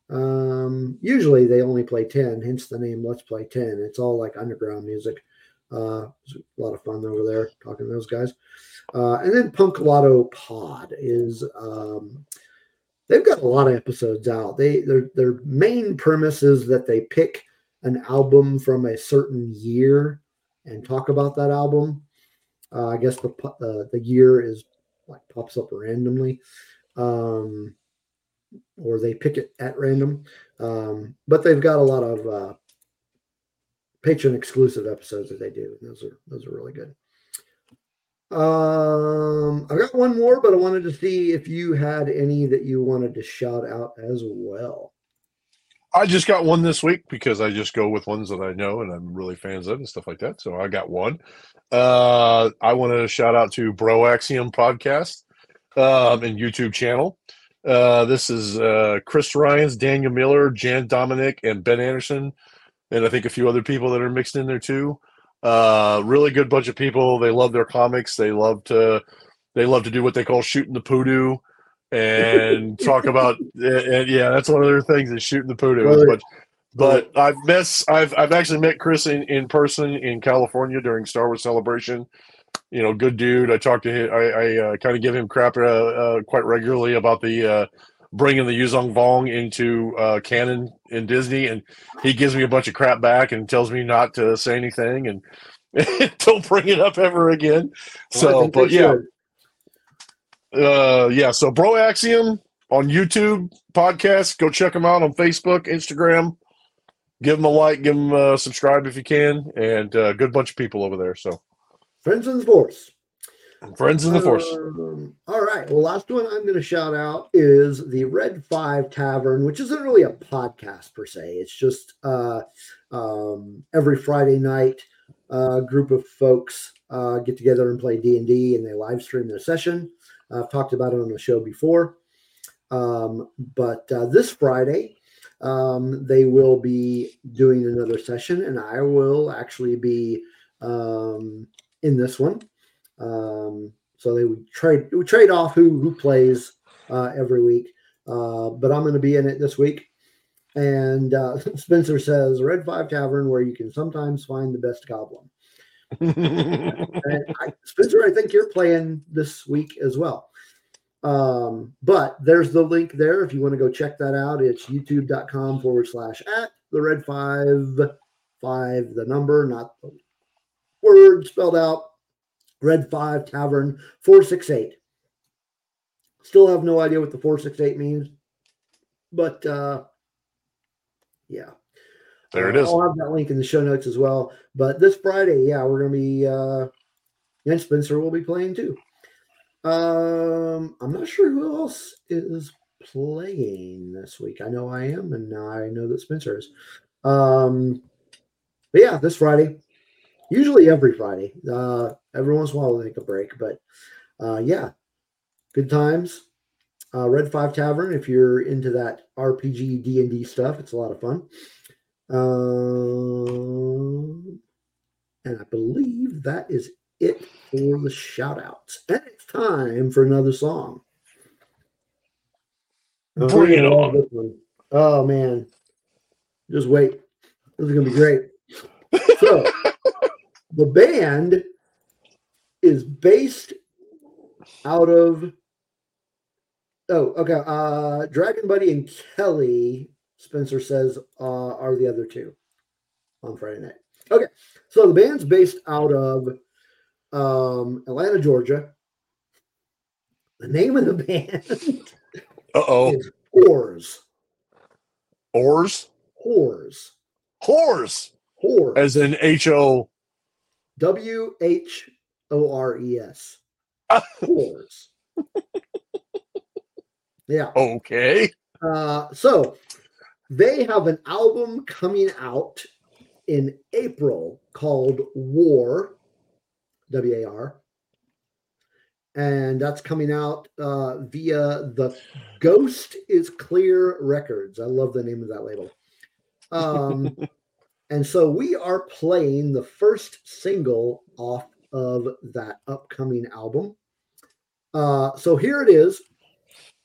Um, usually they only play 10, hence the name Let's Play 10. It's all like underground music. Uh, a lot of fun over there talking to those guys. Uh, and then Punk Lotto Pod is um, they've got a lot of episodes out. They their their main premise is that they pick an album from a certain year and talk about that album. Uh, I guess the uh, the year is like pops up randomly, um, or they pick it at random. Um, but they've got a lot of uh, patron exclusive episodes that they do. Those are those are really good. Um, I got one more, but I wanted to see if you had any that you wanted to shout out as well. I just got one this week because I just go with ones that I know and I'm really fans of and stuff like that. So I got one. Uh, I want to shout out to Bro Axiom podcast um, and YouTube channel. Uh, this is uh, Chris Ryan's, Daniel Miller, Jan Dominic, and Ben Anderson, and I think a few other people that are mixed in there too. Uh, really good bunch of people. They love their comics. They love to they love to do what they call shooting the poodoo and [laughs] talk about and yeah, that's one of their things is shooting the poodoo. But but I've met I've I've actually met Chris in, in person in California during Star Wars Celebration. You know, good dude. I talk to him. I, I uh, kind of give him crap uh, uh, quite regularly about the uh, bringing the Yuuzhan Vong into uh, canon in Disney, and he gives me a bunch of crap back and tells me not to say anything and [laughs] don't bring it up ever again. Well, so, but yeah, uh, yeah. So, Bro Axiom on YouTube podcast. Go check them out on Facebook, Instagram. Give them a like, give them a subscribe if you can, and a uh, good bunch of people over there. So, friends in the force. Friends in the Force. Um, all right. Well, last one I'm going to shout out is the Red Five Tavern, which isn't really a podcast per se. It's just uh, um, every Friday night, a uh, group of folks uh, get together and play D and D, and they live stream their session. I've talked about it on the show before, um, but uh, this Friday um, they will be doing another session, and I will actually be um, in this one. Um, so they would trade we trade off who who plays uh, every week. Uh, but I'm going to be in it this week. And uh, [laughs] Spencer says Red Five Tavern, where you can sometimes find the best goblin. [laughs] and I, Spencer, I think you're playing this week as well. Um, but there's the link there if you want to go check that out. It's youtube.com forward slash at the red five five, the number, not the word spelled out Red 5 Tavern 468. Still have no idea what the 468 means, but uh, yeah. There it is. uh. I'll have that link in the show notes as well. But this Friday, yeah, we're going to be, uh, and Spencer will be playing too. Um, I'm not sure who else is playing this week. I know I am, and I know that Spencer is. Um, but yeah, this Friday, usually every Friday. Uh, every once in a while, we'll take a break, but uh, yeah, good times. Uh, Red Five Tavern, if you're into that RPG D and D stuff, it's a lot of fun. Um, and I believe that is it for the shout outs. And it's time for another song. Bring it on. Oh man. Just wait. This is gonna be great. [laughs] So the band is based out of oh okay uh dragon buddy and kelly spencer says uh are the other two on friday night okay so the band's based out of um atlanta georgia the name of the band [laughs] Uh oh. is whores Oars? whores Whores. whores As in H O. W H O R E S. Whores. [laughs] yeah. Okay. Uh, so they have an album coming out in April called War, W A R. And that's coming out uh, via the Ghost is Clear Records. I love the name of that label. Um, [laughs] and so we are playing the first single off of that upcoming album. Uh, so here it is.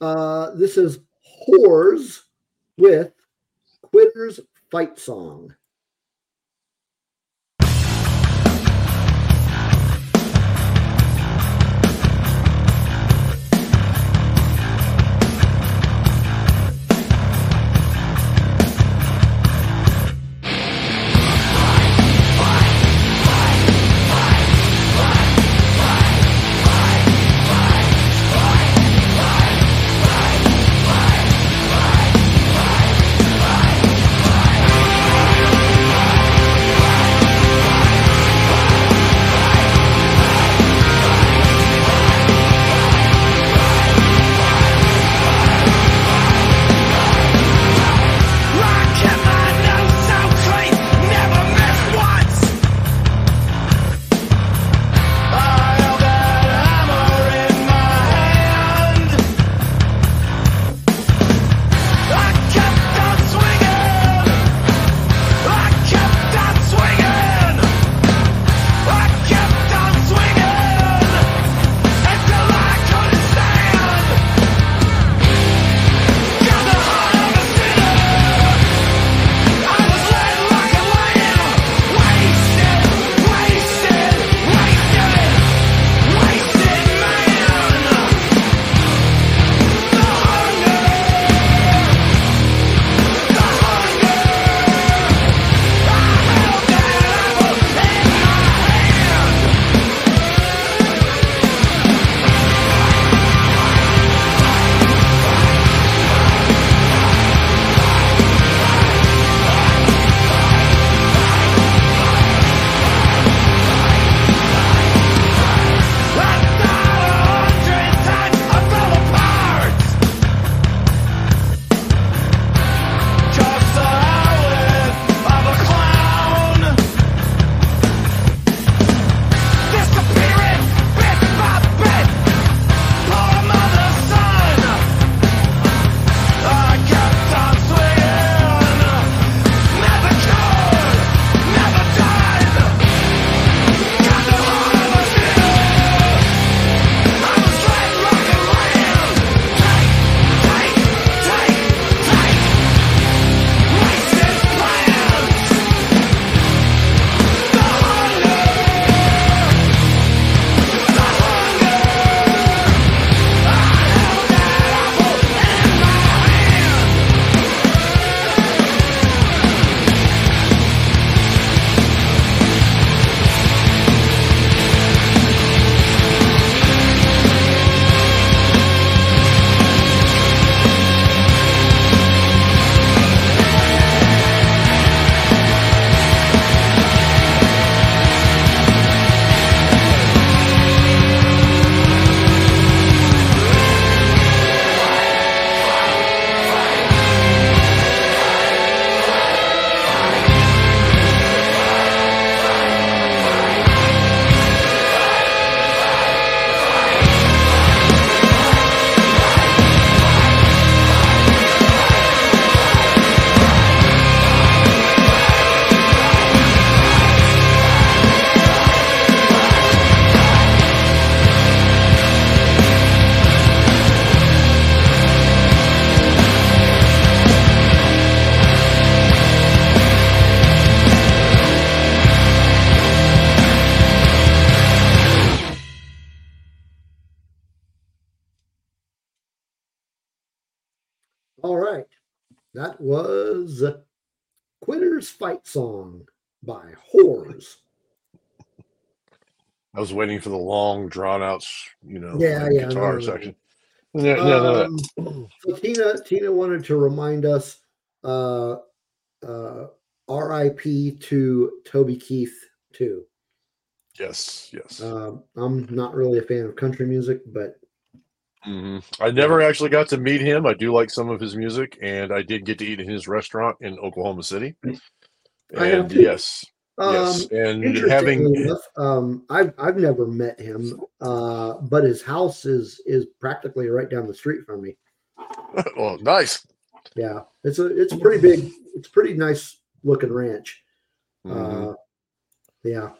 Uh, this is Whores with Quitters Fight Song. I was waiting for the long, drawn out, you know, Yeah, yeah, guitar no, no, no. section. Yeah, no, Um, so Tina Tina wanted to remind us uh uh RIP to Toby Keith too. yes, yes. Um, I'm not really a fan of country music, but Mhm. I never actually got to meet him. I do like some of his music, and I did get to eat in his restaurant in Oklahoma City. And yes, um, yes, and having enough, um, I've I've never met him, uh, but his house is is practically right down the street from me. well, [laughs] nice. Yeah, it's a it's a pretty big, it's a pretty nice looking ranch. Mhm. Uh, yeah,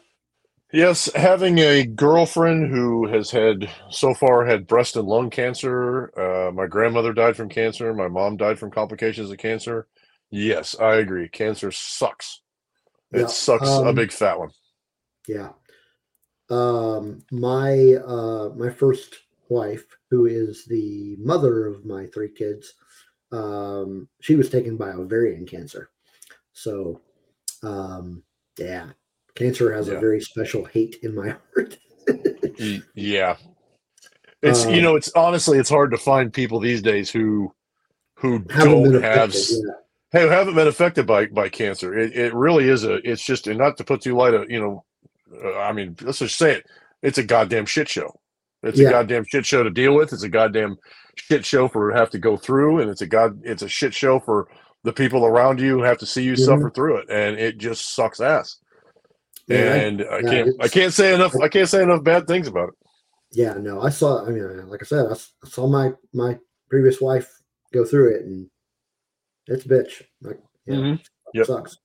Yes, having a girlfriend who has had so far had breast and lung cancer. Uh, my grandmother died from cancer. My mom died from complications of cancer. Yes, I agree. Cancer sucks. It Yeah, sucks a um, big fat one. Yeah. Um, my uh, my first wife, who is the mother of my three kids, um, she was taken by ovarian cancer. So, um, yeah, cancer has Yeah. a very special hate in my [laughs] heart. Yeah. It's you Um, know, it's honestly it's hard to find people these days who who don't have yeah. Who haven't been affected by by cancer. It it really is a it's just and not to put too light a you know uh, I mean let's just say it. It's a goddamn shit show. It's Yeah. a goddamn shit show to deal with. It's a goddamn shit show for have to go through and it's a god it's a shit show for the people around you who have to see you Mhm. suffer through it and it just sucks ass. Yeah, and I, yeah, can't I can't say enough I can't say enough bad things about it. yeah, no, I saw. I mean, like I said, I saw my my previous wife go through it, and it's a bitch. Like, yeah, Mhm. Yep. sucks.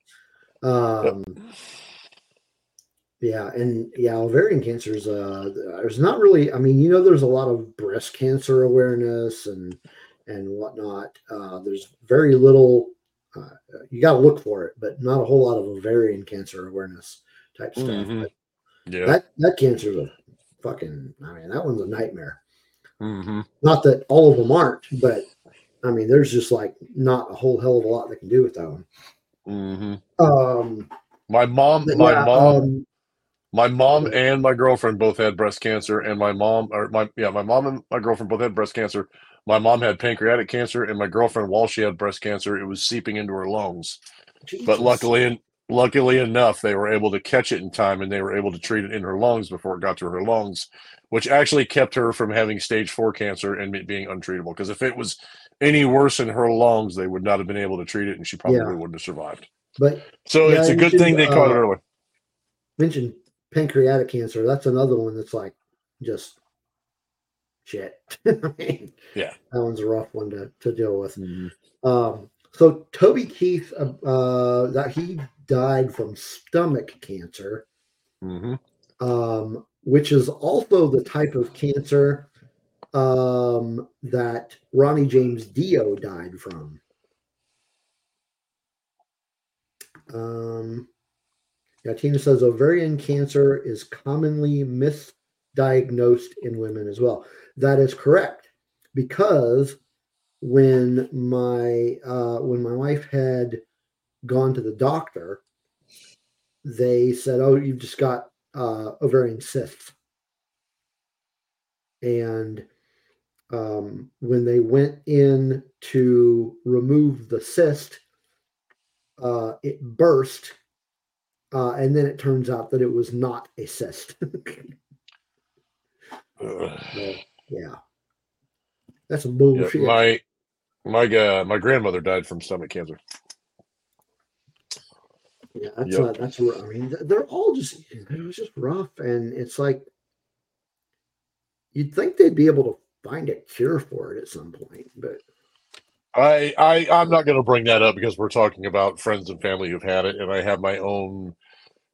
Um, yeah, and yeah, ovarian cancer is uh, there's not really. I mean, you know, there's a lot of breast cancer awareness and and whatnot. Uh, there's very little. Uh, you got to look for it, but not a whole lot of ovarian cancer awareness type stuff. Mhm. But Yeah. that that cancer is a fucking. I mean, that one's a nightmare. hmm Not that all of them aren't, but I mean, there's just like not a whole hell of a lot they can do with that one. hmm Um, My mom, my yeah, mom, um, my mom and my girlfriend both had breast cancer, and my mom, or my yeah, my mom and my girlfriend both had breast cancer. My mom had pancreatic cancer, and my girlfriend, while she had breast cancer, it was seeping into her lungs. But luckily, luckily enough, they were able to catch it in time, and they were able to treat it in her lungs before it got to her lungs, which actually kept her from having stage four cancer and it being untreatable. Because if it was any worse in her lungs, they would not have been able to treat it, and she probably Yeah. wouldn't have survived. but So Yeah, it's a good thing they caught it uh, early. mentioned pancreatic cancer. That's another one that's like just shit. [laughs] I mean, Yeah. that one's a rough one to, to deal with. Um, so Toby Keith, uh, uh, that he died from stomach cancer. hmm um, which is also the type of cancer um, that Ronnie James Dio died from. Um, yeah, Tina says ovarian cancer is commonly misdiagnosed in women as well. That is correct because when my uh, when my wife had gone to the doctor, they said, "Oh, you've just got uh, ovarian cysts." And um, when they went in to remove the cyst, uh, it burst, uh, and then it turns out that it was not a cyst. So, yeah, that's some Yeah, my my uh, my grandmother died from stomach cancer. Yeah, that's Yep. not, that's I mean, they're all just it was just rough, and it's like you'd think they'd be able to find a cure for it at some point, but I I I'm not going to bring that up because we're talking about friends and family who've had it, and I have my own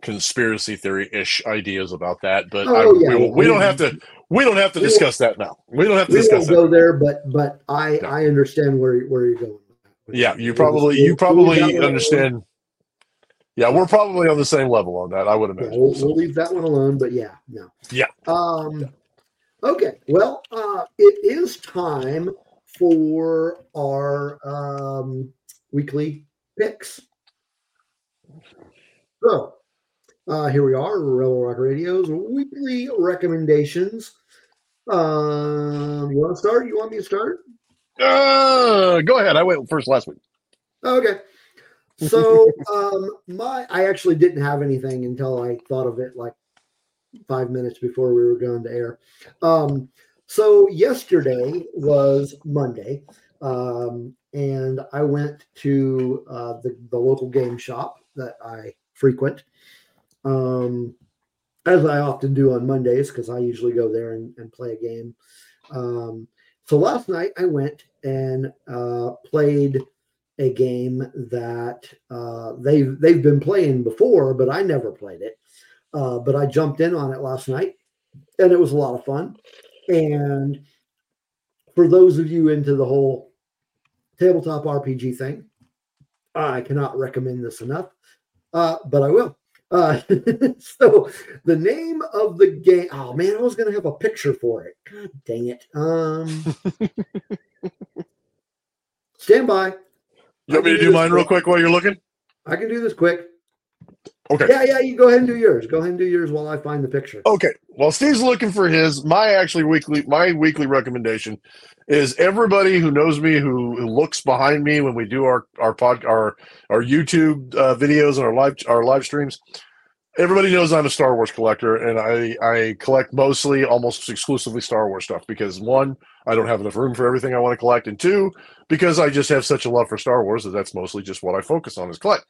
conspiracy theory ish ideas about that. But I, Oh, yeah, we, we don't have to we don't have to discuss that now. We don't have to discuss go there. But but I No. I understand where where you're going. Yeah, you probably you probably leave that one alone. understand. Yeah, we're probably on the same level on that. I would Yeah, imagine. we'll, So, we'll leave that one alone. But yeah, no. Yeah. Um. Okay. Well, uh, it is time for our um, weekly picks. So uh, here we are, Rebel Rock Radio's weekly recommendations. Um, you want to start? You want me to start? Uh, go ahead. I went first last week. Okay. So [laughs] um my I actually didn't have anything until I thought of it like five minutes before we were going to air. Um so yesterday was Monday. Um and I went to uh the, the local game shop that I frequent. Um as I often do on Mondays, because I usually go there and, and play a game. Um so last night I went and uh, played a game that uh, they've they've been playing before, but I never played it. Uh, but I jumped in on it last night, and it was a lot of fun. And for those of you into the whole tabletop RPG thing, I cannot recommend this enough, uh, but I will. Uh, [laughs] so the name of the game. Oh man, I was gonna have a picture for it. God dang it. Um, [laughs] stand by. You want me to do mine real quick while you're looking? I can do this quick. Okay. Yeah, yeah. You go ahead and do yours. Go ahead and do yours while I find the picture. Okay. While Steve's looking for his, my actually weekly, my weekly recommendation is everybody who knows me, who, who looks behind me when we do our our pod, our our YouTube uh, videos and our live our live streams. Everybody knows I'm a Star Wars collector, and I I collect mostly, almost exclusively Star Wars stuff because one, I don't have enough room for everything I want to collect, and two, because I just have such a love for Star Wars that that's mostly just what I focus on is collect.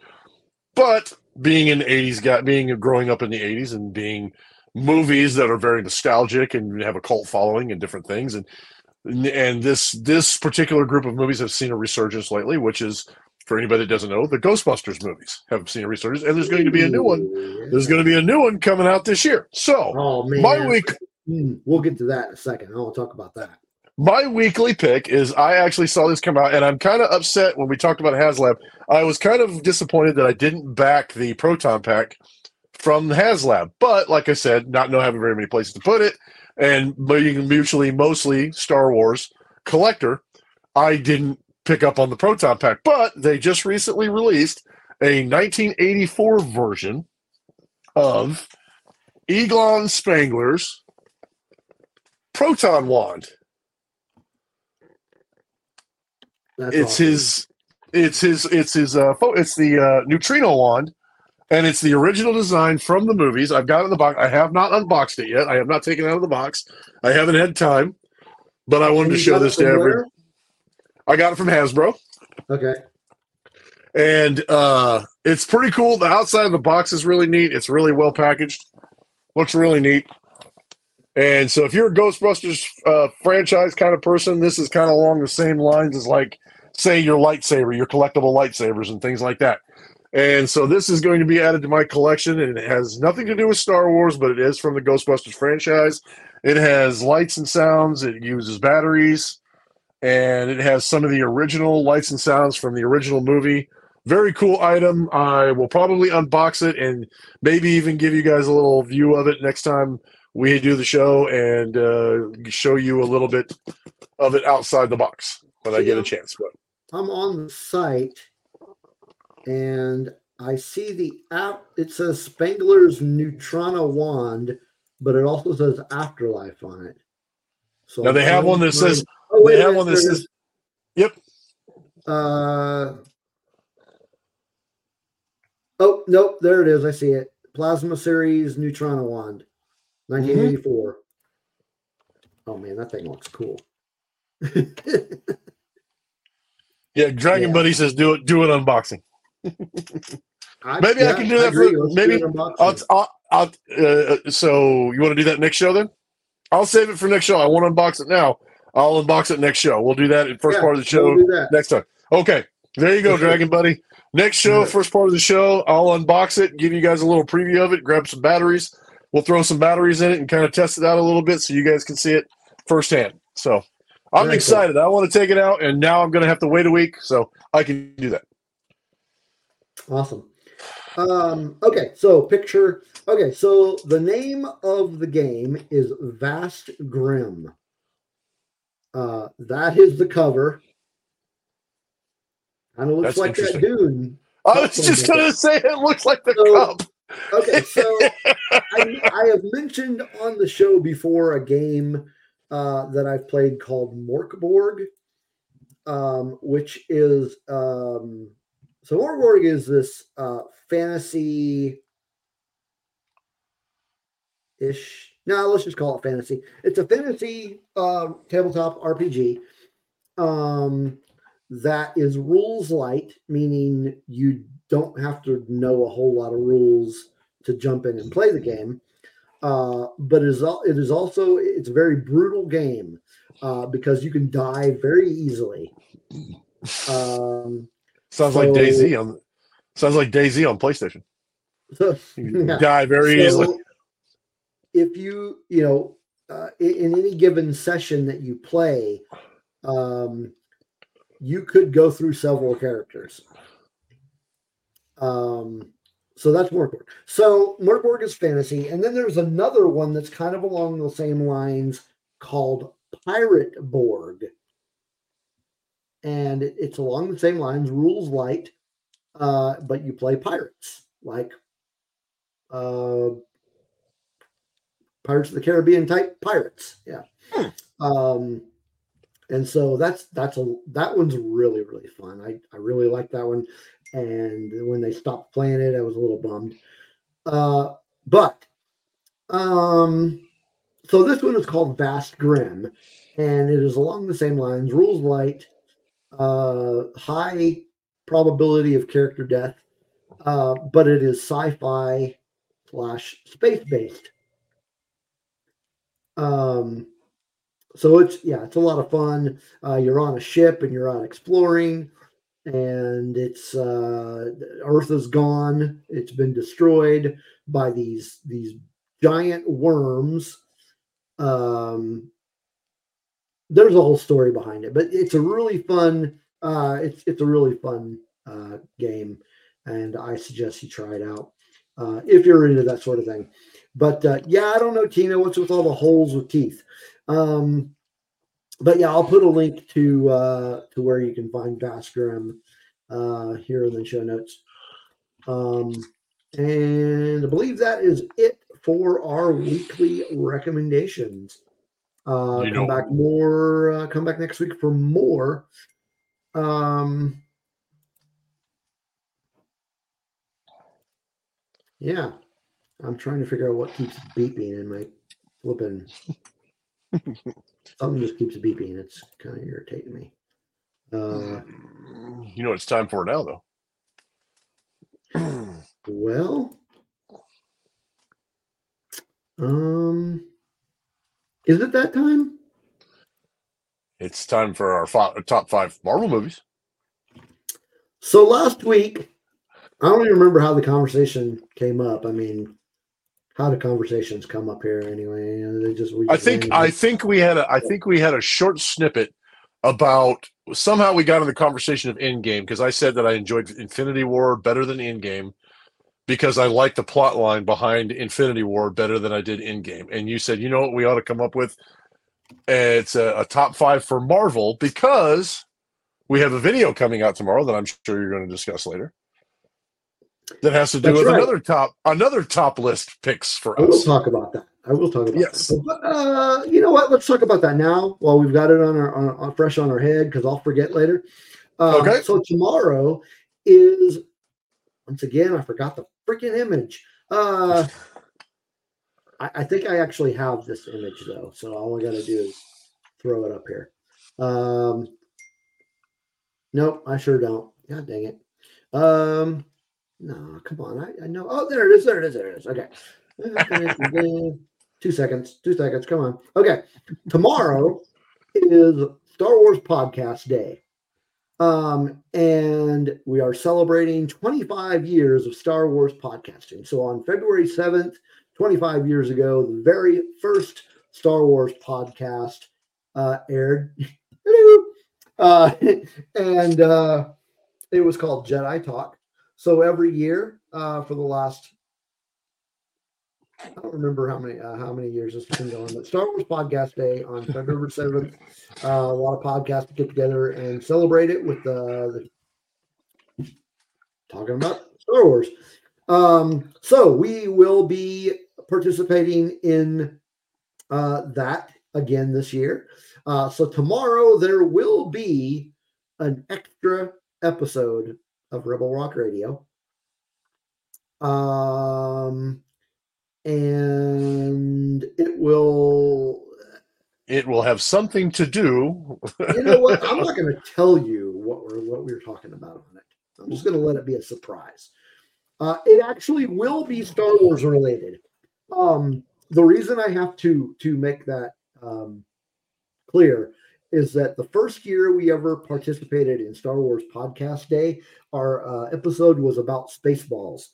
But being an '80s guy, being growing up in the '80s, and being movies that are very nostalgic and have a cult following and different things, and and this this particular group of movies have seen a resurgence lately, which is for anybody that doesn't know, the Ghostbusters movies have seen a resurgence, and there's going to be a new one. There's going to be a new one coming out this year. So Oh man, my week Hmm, We'll get to that in a second. I'll talk about that. My weekly pick is I actually saw this come out, and I'm kind of upset when we talked about HasLab. I was kind of disappointed that I didn't back the Proton Pack from HasLab, but like I said, not know having very many places to put it, and being mutually mostly Star Wars collector, I didn't pick up on the Proton Pack. But they just recently released a 1984 version of Egon Spangler's Proton Wand. That's it's awesome. his it's his it's his uh it's the uh Neutrona wand and it's the original design from the movies. I've got it in the box. I have not unboxed it yet. I have not taken it out of the box. I haven't had time but i wanted And to show this to everyone every i got it from hasbro. Okay. and uh it's pretty cool. The outside of the box is really neat. It's really well packaged. Looks really neat and so if you're a ghostbusters uh, franchise kind of person this is kind of along the same lines as like say your lightsaber your collectible lightsabers and things like that. And so this is going to be added to my collection and it has nothing to do with star wars but it is from the ghostbusters franchise. It has lights and sounds it uses batteries and it has some of the original lights and sounds from the original movie. Very cool item. I will probably unbox it and maybe even give you guys a little view of it next time we do the show and uh, show you a little bit of it outside the box when I get a chance. But I'm on the site and I see the app. It says Spangler's Neutrona wand, but it also says Afterlife on it. So now they have one that says Oh, wait they have one that says. Yep. Uh, oh nope, there it is. I see it. Plasma Series Neutrona wand, 1984. Oh man, that thing looks cool. [laughs] yeah. Dragon Yeah. Buddy says do it do an unboxing. I, Maybe I can do that for-. Let's maybe. I'll, I'll, I'll uh, so you want to do that next show then? I'll save it for next show. I won't unbox it now. I'll unbox it next show. We'll do that in first Yeah, part of the we'll show that. next time. Okay. There you go, Dragon Buddy. Next show, first part of the show, I'll unbox it, give you guys a little preview of it, grab some batteries. We'll throw some batteries in it and kind of test it out a little bit so you guys can see it firsthand. So I'm Very cool. excited. I want to take it out, and now I'm going to have to wait a week, so I can do that. Awesome. Um, okay, so picture. Okay, so the name of the game is Vast Grimm. Uh, that is the cover. Kind of looks That's like that. Dune. I was just gonna say it looks like the So- cup. Okay, so [laughs] I, I have mentioned on the show before a game uh, that I've played called Mörk Borg, um, which is um, so Mörk Borg is this uh, fantasy ish. No, let's just call it fantasy. It's a fantasy uh, tabletop RPG um, that is rules light, meaning you don't have to know a whole lot of rules to jump in and play the game. Uh, but it is, it is also it's a very brutal game uh, because you can die very easily. Um, Sounds like Daisy on. Sounds like Daisy on PlayStation. so [laughs] You Yeah. die very So, easily. If you, you know, uh, in, in any given session that you play, um, you could go through several characters. Um, so that's Mörk Borg. So Mörk Borg is fantasy, and then there's another one that's kind of along the same lines called Pirate Borg, and it- it's along the same lines, rules light, uh, but you play pirates like uh, Pirates of the Caribbean type pirates. Yeah. Um, and so that's that's a that one's really really fun. I I really like that one. And when they stopped playing it, I was a little bummed. Uh, but um, so this one is called Vast Grimm, and it is along the same lines. Rules light, uh, high probability of character death, uh, but it is sci-fi slash space based. Um, so it's yeah, it's a lot of fun. Uh, you're on a ship and you're out exploring, and it's uh, Earth is gone. It's been destroyed by these these giant worms. Um, there's a whole story behind it, but it's a really fun. Uh, it's it's a really fun uh, game, and I suggest you try it out uh, if you're into that sort of thing. But uh, yeah, I don't know, Tina. What's with all the holes with teeth? Um, but yeah, I'll put a link to uh, to where you can find Vast Grimm uh, here in the show notes. Um, and I believe that is it for our weekly recommendations. Uh, You come know- back more. Uh, come back next week for more. Um, yeah, I'm trying to figure out what keeps beeping in my flipping. [laughs] Something just keeps beeping. It's kind of irritating me. Uh, you know it's time for now, though. well, um, is it that time? It's time for our fi- top five Marvel movies. So last week, I don't even remember how the conversation came up. I mean, how do conversations come up here anyway? You know, they just. We I think I think we had a I think we had a short snippet about somehow we got in the conversation of Endgame because I said that I enjoyed Infinity War better than Endgame because I liked the plot line behind Infinity War better than I did Endgame. And you said, you know what we ought to come up with? It's a, a top five for Marvel because we have a video coming out tomorrow that I'm sure you're going to discuss later. That has to do That's with right. another top another top list picks for us. Us. talk about that. I will talk about Yes. that. But, uh, you know what? Let's talk about that now while we've got it on our on, on fresh on our head because I'll forget later. Um, Okay. So tomorrow is once again I forgot the freaking image. Uh, I, I think I actually have this image though, so all I got to do is throw it up here. Um, nope, I sure don't. God dang it. Um, no, come on. I, I know. Oh, there it is. There it is. There it is. Okay. [laughs] two seconds. Two seconds. Come on. Okay. Tomorrow is Star Wars Podcast Day. Um, and we are celebrating 25 years of Star Wars podcasting. So on February 7th, 25 years ago, the very first Star Wars podcast uh, aired. [laughs] Hello. Uh, [laughs] and uh, it was called Jedi Talk. So every year uh, for the last I don't remember how many uh, how many years this has been going, but Star Wars Podcast Day on February seventh. Uh, a lot of podcasts get together and celebrate it with uh, the talking about Star Wars. Um, so we will be participating in uh, that again this year. Uh, so tomorrow there will be an extra episode of Rebel Rock Radio. Um, and it will. It will have something to do. You know what? I'm not [laughs] going to tell you what we're what we we're talking about on it. I'm just going to let it be a surprise. Uh, it actually will be Star Wars related. Um, the reason I have to to make that um, clear is that the first year we ever participated in Star Wars Podcast Day, our uh, episode was about Spaceballs.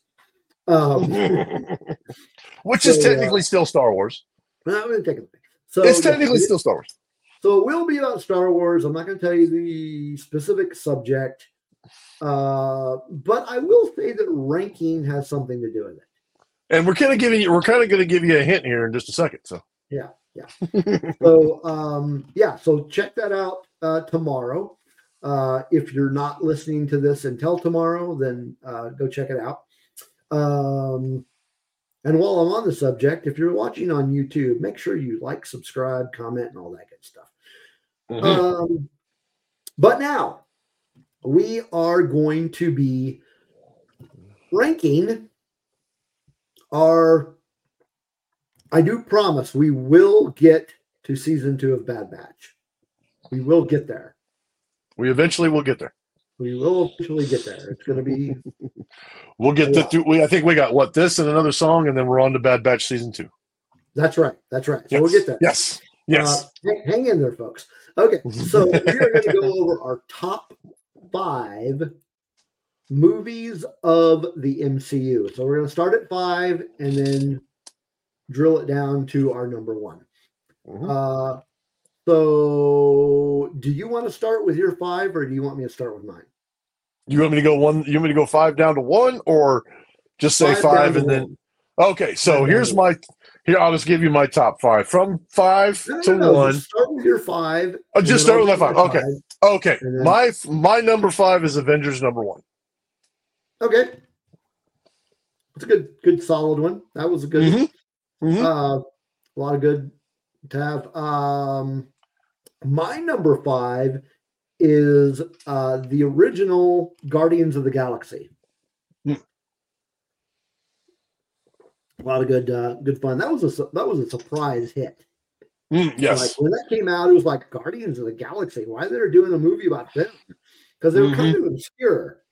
Um, [laughs] Which is So, uh, technically still Star Wars. no, I'm gonna take it. So it's technically still Star Wars. So it will be about Star Wars. I'm not going to tell you the specific subject, uh, but I will say that ranking has something to do with it. And we're kind of giving you we're kind of going to give you a hint here in just a second. So Yeah, yeah. [laughs] So um, yeah, so check that out uh, tomorrow. Uh, if you're not listening to this until tomorrow, then uh, go check it out. Um, and while I'm on the subject, if you're watching on YouTube, make sure you like, subscribe, comment, and all that good stuff. Mhm. Um, but now we are going to be ranking our. I do promise we will get to season two of Bad Batch. We will get there. we eventually will get there. We will eventually get there. It's going to be [laughs] We'll get the through. We, I think we got what this and another song, and then we're on to Bad Batch season two. that's right. That's right. So Yes. we'll get there. Yes. Yes. Uh, hang, hang in there, folks. Okay, [laughs] so we are going to go over our top five movies of the MCU. So we're going to start at five and then drill it down to our number one. Mhm. Uh, so, do you want to start with your five, or do you want me to start with mine? You want me to go one? You want me to go five down to one, or just say Five five, and then? one. Okay, so Five here's my. Here, I'll just give you my top five from five No, to no, one. Just start with your five. Oh, just start I'll with my five. Okay. Okay, then- my my number five is Avengers number one. Okay. It's a good, good, solid one. That was a good. Mhm. Mhm. Uh, a lot of good to have. Um, my number five is uh, the original Guardians of the Galaxy. Hmm. A lot of good, uh, good fun. That was a that was a surprise hit. Mm, yes. Like when that came out, it was like Guardians of the Galaxy. Why they're doing a movie about them? Because they were kind Mm-hmm. of obscure.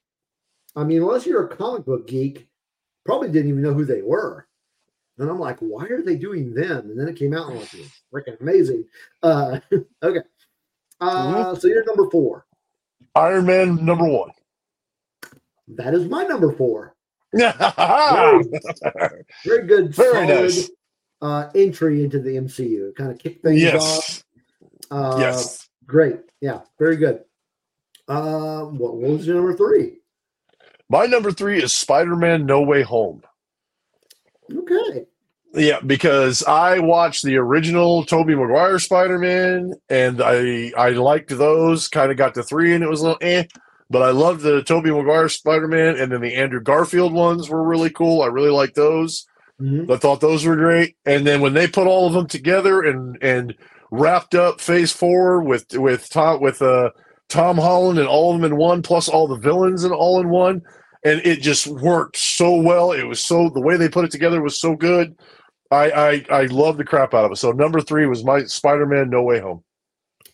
I mean, unless you're a comic book geek, probably didn't even know who they were. And I'm like, why are they doing them? And then it came out and I'm like, freaking amazing. Uh, [laughs] okay. Uh. So you're number four. Iron Man number one. That is my number four. Very [laughs] Very good, Very solid nice. uh, entry into the MCU. Kind of kick things off. yes. Uh, yes. Great. Yeah. Very good. Uh, what, what was your number three? My number three is Spider Man No Way Home. Okay. Yeah, because I watched the original Tobey Maguire Spider Man, and I I liked those. Kind of got to three, and it was a little eh. But I loved the Tobey Maguire Spider Man, and then the Andrew Garfield ones were really cool. I really liked those. Mhm. I thought those were great. And then when they put all of them together and and wrapped up Phase Four with with Tom with uh Tom Holland and all of them in one, plus all the villains and all in one, and it just worked so well. It was so the way they put it together was so good. I I I love the crap out of it. So number three was my Spider Man No Way Home.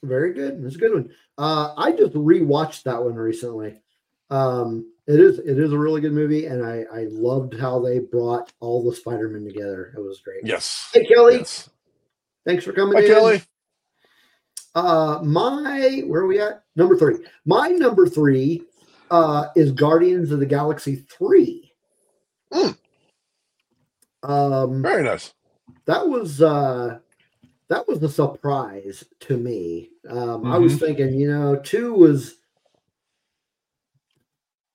Very good. That's a good one. Uh, I just rewatched that one recently. Um, it is it is a really good movie, and I I loved how they brought all the Spider Men together. It was great. Yes. Hey Kelly, Yes. thanks for coming Hi in. Kelly. Uh, my where are we at? Number three. My number three uh, is Guardians of the Galaxy three. Mm. Um, Very nice. that was uh that was a surprise to me um i was thinking you know two was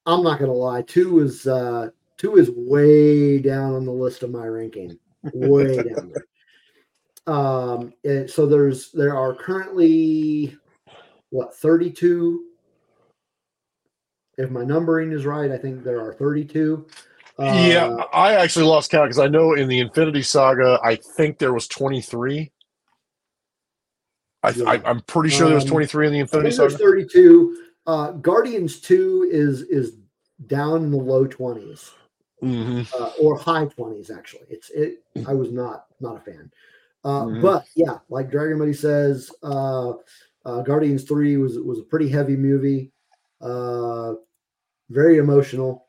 i'm not gonna lie two is uh two is way down on the list of my ranking way [laughs] down there. Um, and so there's there are currently what 32 if my numbering is right i think there are 32 yeah, Uh, I actually lost count because I know in the Infinity Saga, I think there was 23. I, Yeah. I'm pretty sure there was Um, 23 in the Infinity think there's Saga. 32 uh guardians 2 is is down in the low 20s hmm uh, or high 20s actually it's it i was not not a fan uh Mhm. but yeah like dragon buddy says uh, uh guardians 3 was was a pretty heavy movie uh very emotional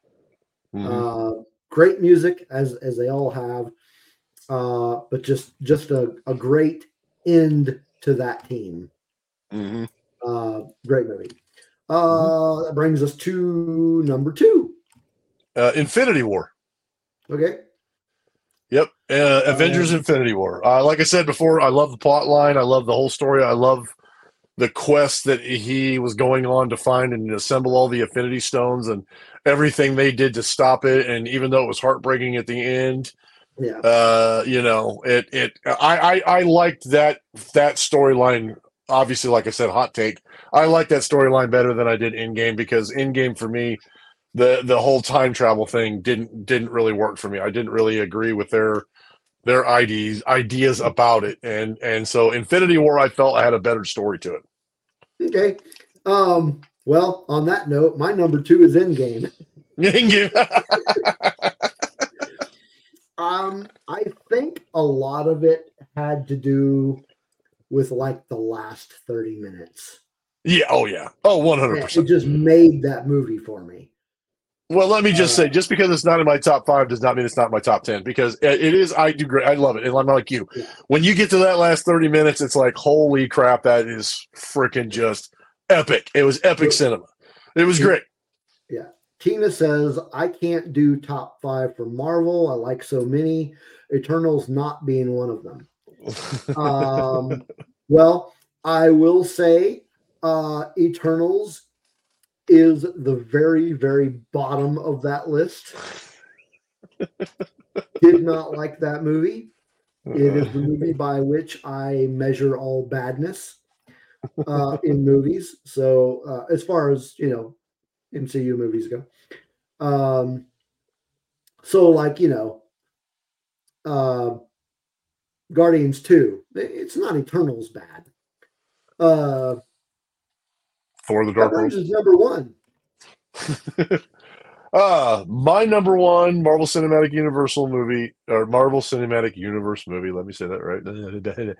Mm-hmm. uh great music as as they all have uh but just just a, a great end to that team hmm uh great movie uh that brings us to number two Uh, Infinity War. okay Yep. Uh, Avengers Um, Infinity War. Uh, like I said before, I love the plot line. I love the whole story. I love the quest that he was going on to find and assemble all the Infinity Stones and everything they did to stop it. And even though it was heartbreaking at the end, yeah uh, you know, it it I I, I liked that that storyline. Obviously, like I said, hot take. I like that storyline better than I did Endgame because Endgame for me, the the whole time travel thing didn't didn't really work for me. I didn't really agree with their their ideas ideas about it, and and so Infinity War I felt i had a better story to it. Okay. Um well on that note my number two is Endgame In um i think a lot of it had to do with like the last 30 minutes. Yeah, oh yeah, Oh, 100%. it just made that movie for me Well, let me just say, just because it's not in my top five does not mean it's not in my top ten. Because it it is, I do great. I love it, and I'm like you. When you get to that last thirty minutes, it's like, holy crap, that is freaking just epic. It was epic cinema. It was great. Yeah. Tina says, I can't do top five for Marvel. I like so many. Eternals not being one of them. [laughs] Um, well, I will say uh, Eternals is the very, very bottom of that list. [laughs] Did not like that movie. It is the movie by which I measure all badness uh, in movies. So, uh, as far as you know, MCU movies go, um, so like you know, uh, Guardians Two, it's not Eternals bad. Thor the Dark World. us number one. [laughs] Uh, my number one Marvel Cinematic Universal movie or Marvel Cinematic Universe movie. Let me say that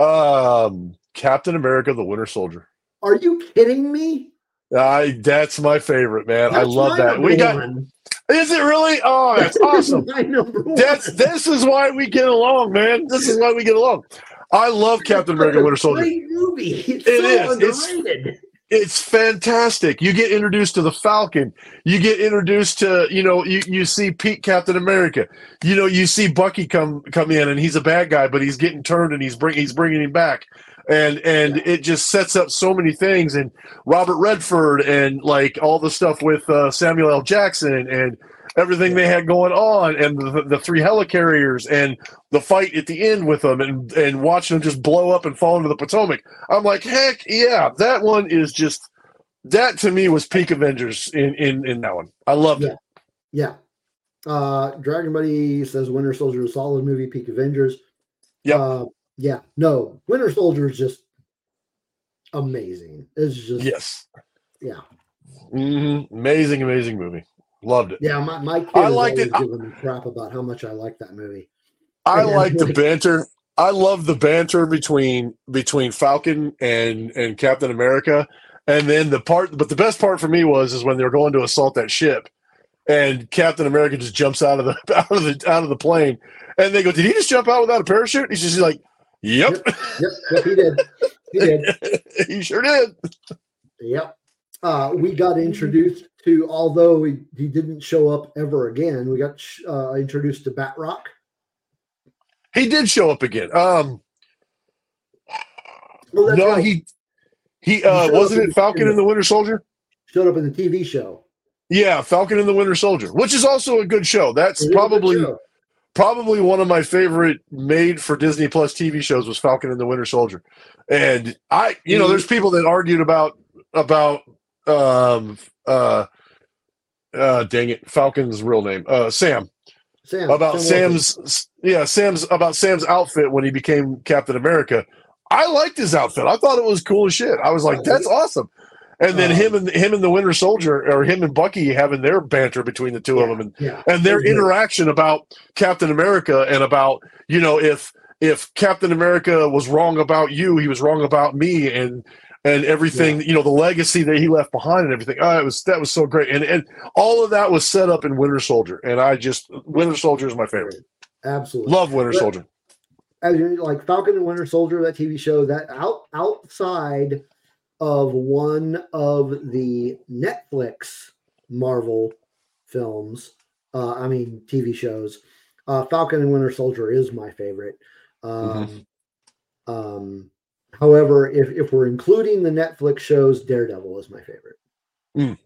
right. [laughs] um, Captain America: The Winter Soldier. Are you kidding me? I that's my favorite, man. I love that. We got one. Is it really? Oh, [laughs] that's awesome. my number one. That's this is why we get along, man. This is why we get along. I love Captain America: Winter Soldier. Great movie. It's It so is. It's-. It's fantastic. You get introduced to the Falcon. You get introduced to you know you you see Pete Captain America. You know you see Bucky come come in and he's a bad guy, but he's getting turned and he's bring he's bringing him back. And and it just sets up so many things and Robert Redford and like all the stuff with uh, Samuel L. Jackson and everything they had going on and the, the three helicarriers and the fight at the end with them and and watching them just blow up and fall into the Potomac. I'm like, heck yeah, that one is just that to me was peak Avengers in in in that one. I loved it. Yeah. Uh, Dragon Buddy says Winter Soldier is a solid movie, peak Avengers. Yeah. Uh, yeah. No, Winter Soldier is just amazing. It's just Yes. yeah. hmm Amazing, amazing movie. Loved it. Yeah, my, my kid I liked it. giving me crap about how much I like that movie. I like the like- [laughs] banter. I love the banter between between Falcon and and Captain America. And then the part, but the best part for me was is when they were going to assault that ship, and Captain America just jumps out of the [laughs] out of the out of the plane, and they go, "Did he just jump out without a parachute?" He's just like, "Yep, Yep, yep, he did. He did. [laughs] he sure did." Yep. Uh, we got introduced to, although he, he didn't show up ever again, we got uh, introduced to Batroc. He did show up again. Um, that's no, right. he he uh wasn't it Falcon the- and the Winter Soldier? showed up in the TV show. Yeah, Falcon and the Winter Soldier, which is also a good show. That's It is a good probably show. probably one of my favorite made for Disney Plus TV shows was Falcon and the Winter Soldier. And I, you know, there's people that argued about about um uh uh dang it, Falcon's real name, uh Sam. Sam About Sam. Sam's yeah, Sam's about Sam's outfit when he became Captain America. I liked his outfit. I thought it was cool as shit. I was like, that's awesome. And then Um, him and him and the Winter Soldier, or him and Bucky having their banter between the two of them, and yeah, and their Yeah. interaction about Captain America and about you know if if Captain America was wrong about you, he was wrong about me, and and everything you know the legacy that he left behind and everything. Oh, it was that was so great, and and all of that was set up in Winter Soldier, and I just Winter Soldier is my favorite. absolutely. Love Winter But- Soldier. as you like Falcon and Winter Soldier, that TV show, that out outside of one of the Netflix Marvel films, uh, I mean TV shows, uh, Falcon and Winter Soldier is my favorite. Um, um, however, if if we're including the Netflix shows, Daredevil is my favorite. Mm.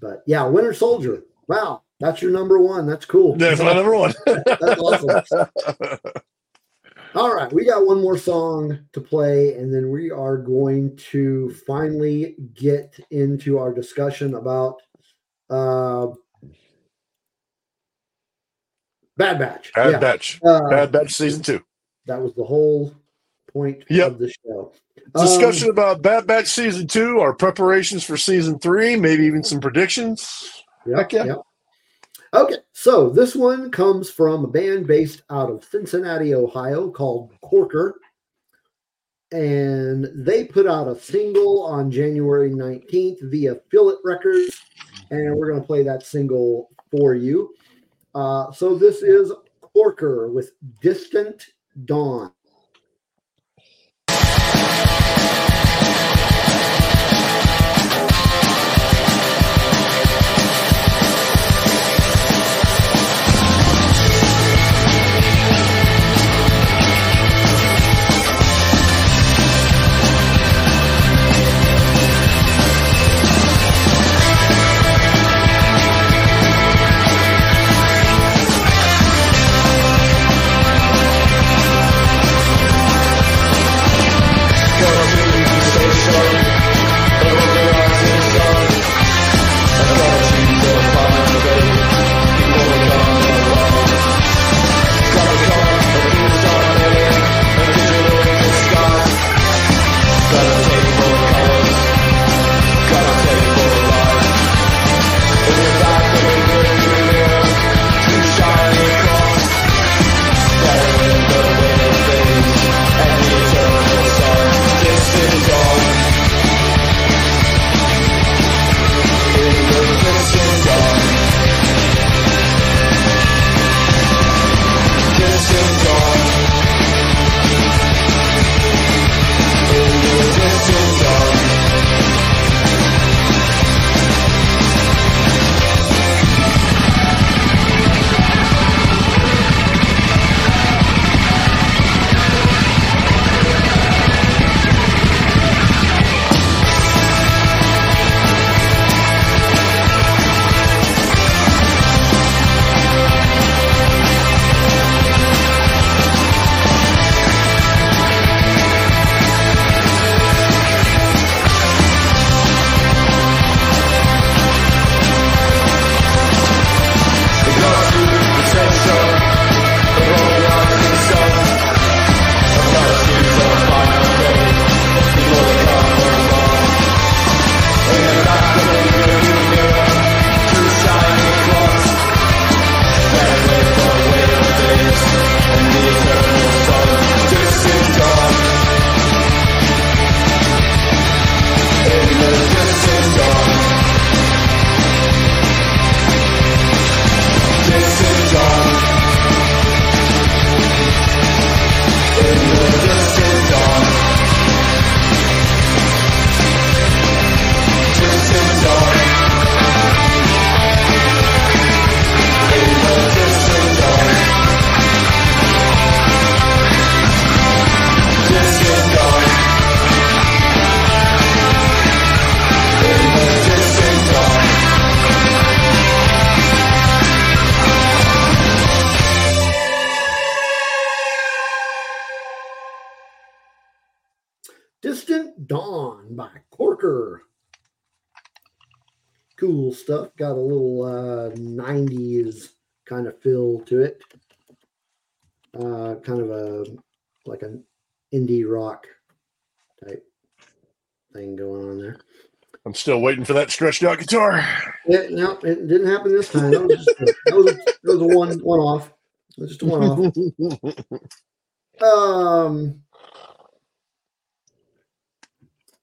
But yeah, Winter Soldier. Wow, that's your number one. That's cool. That's my number one. [laughs] That's awesome. All right, we got one more song to play, and then we are going to finally get into our discussion about uh, Bad Batch. Bad Yeah, Batch. uh, Bad Batch season two. that was the whole point Yep. of the show. Um, Discussion about Bad Batch season two, our preparations for season three, maybe even some predictions. Yep, Heck yeah. yep. Okay, so this one comes from a band based out of Cincinnati, Ohio called Corker. And they put out a single on January 19th via Fillet Records. And we're going to play that single for you. Uh, so this is Corker with Distant Dawn. Thing going on there. I'm still waiting for that stretched out guitar. Yeah, no, it didn't happen this time. That was, just a, that was, a, that was a one one off. It was just a one off. [laughs] Um.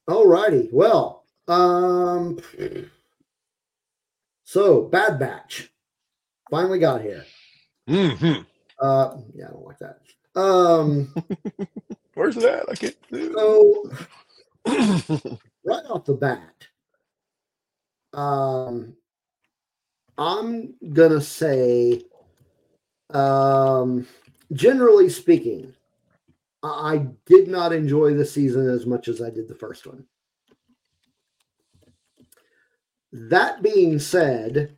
Alrighty. Well. Um. So Bad Batch finally got here. Mm-hmm. Uh. Yeah, I don't like that. Um. [laughs] Where's that? I can't. See so right off the bat, um, I'm gonna say, um, generally speaking, I did not enjoy the season as much as I did the first one. That being said,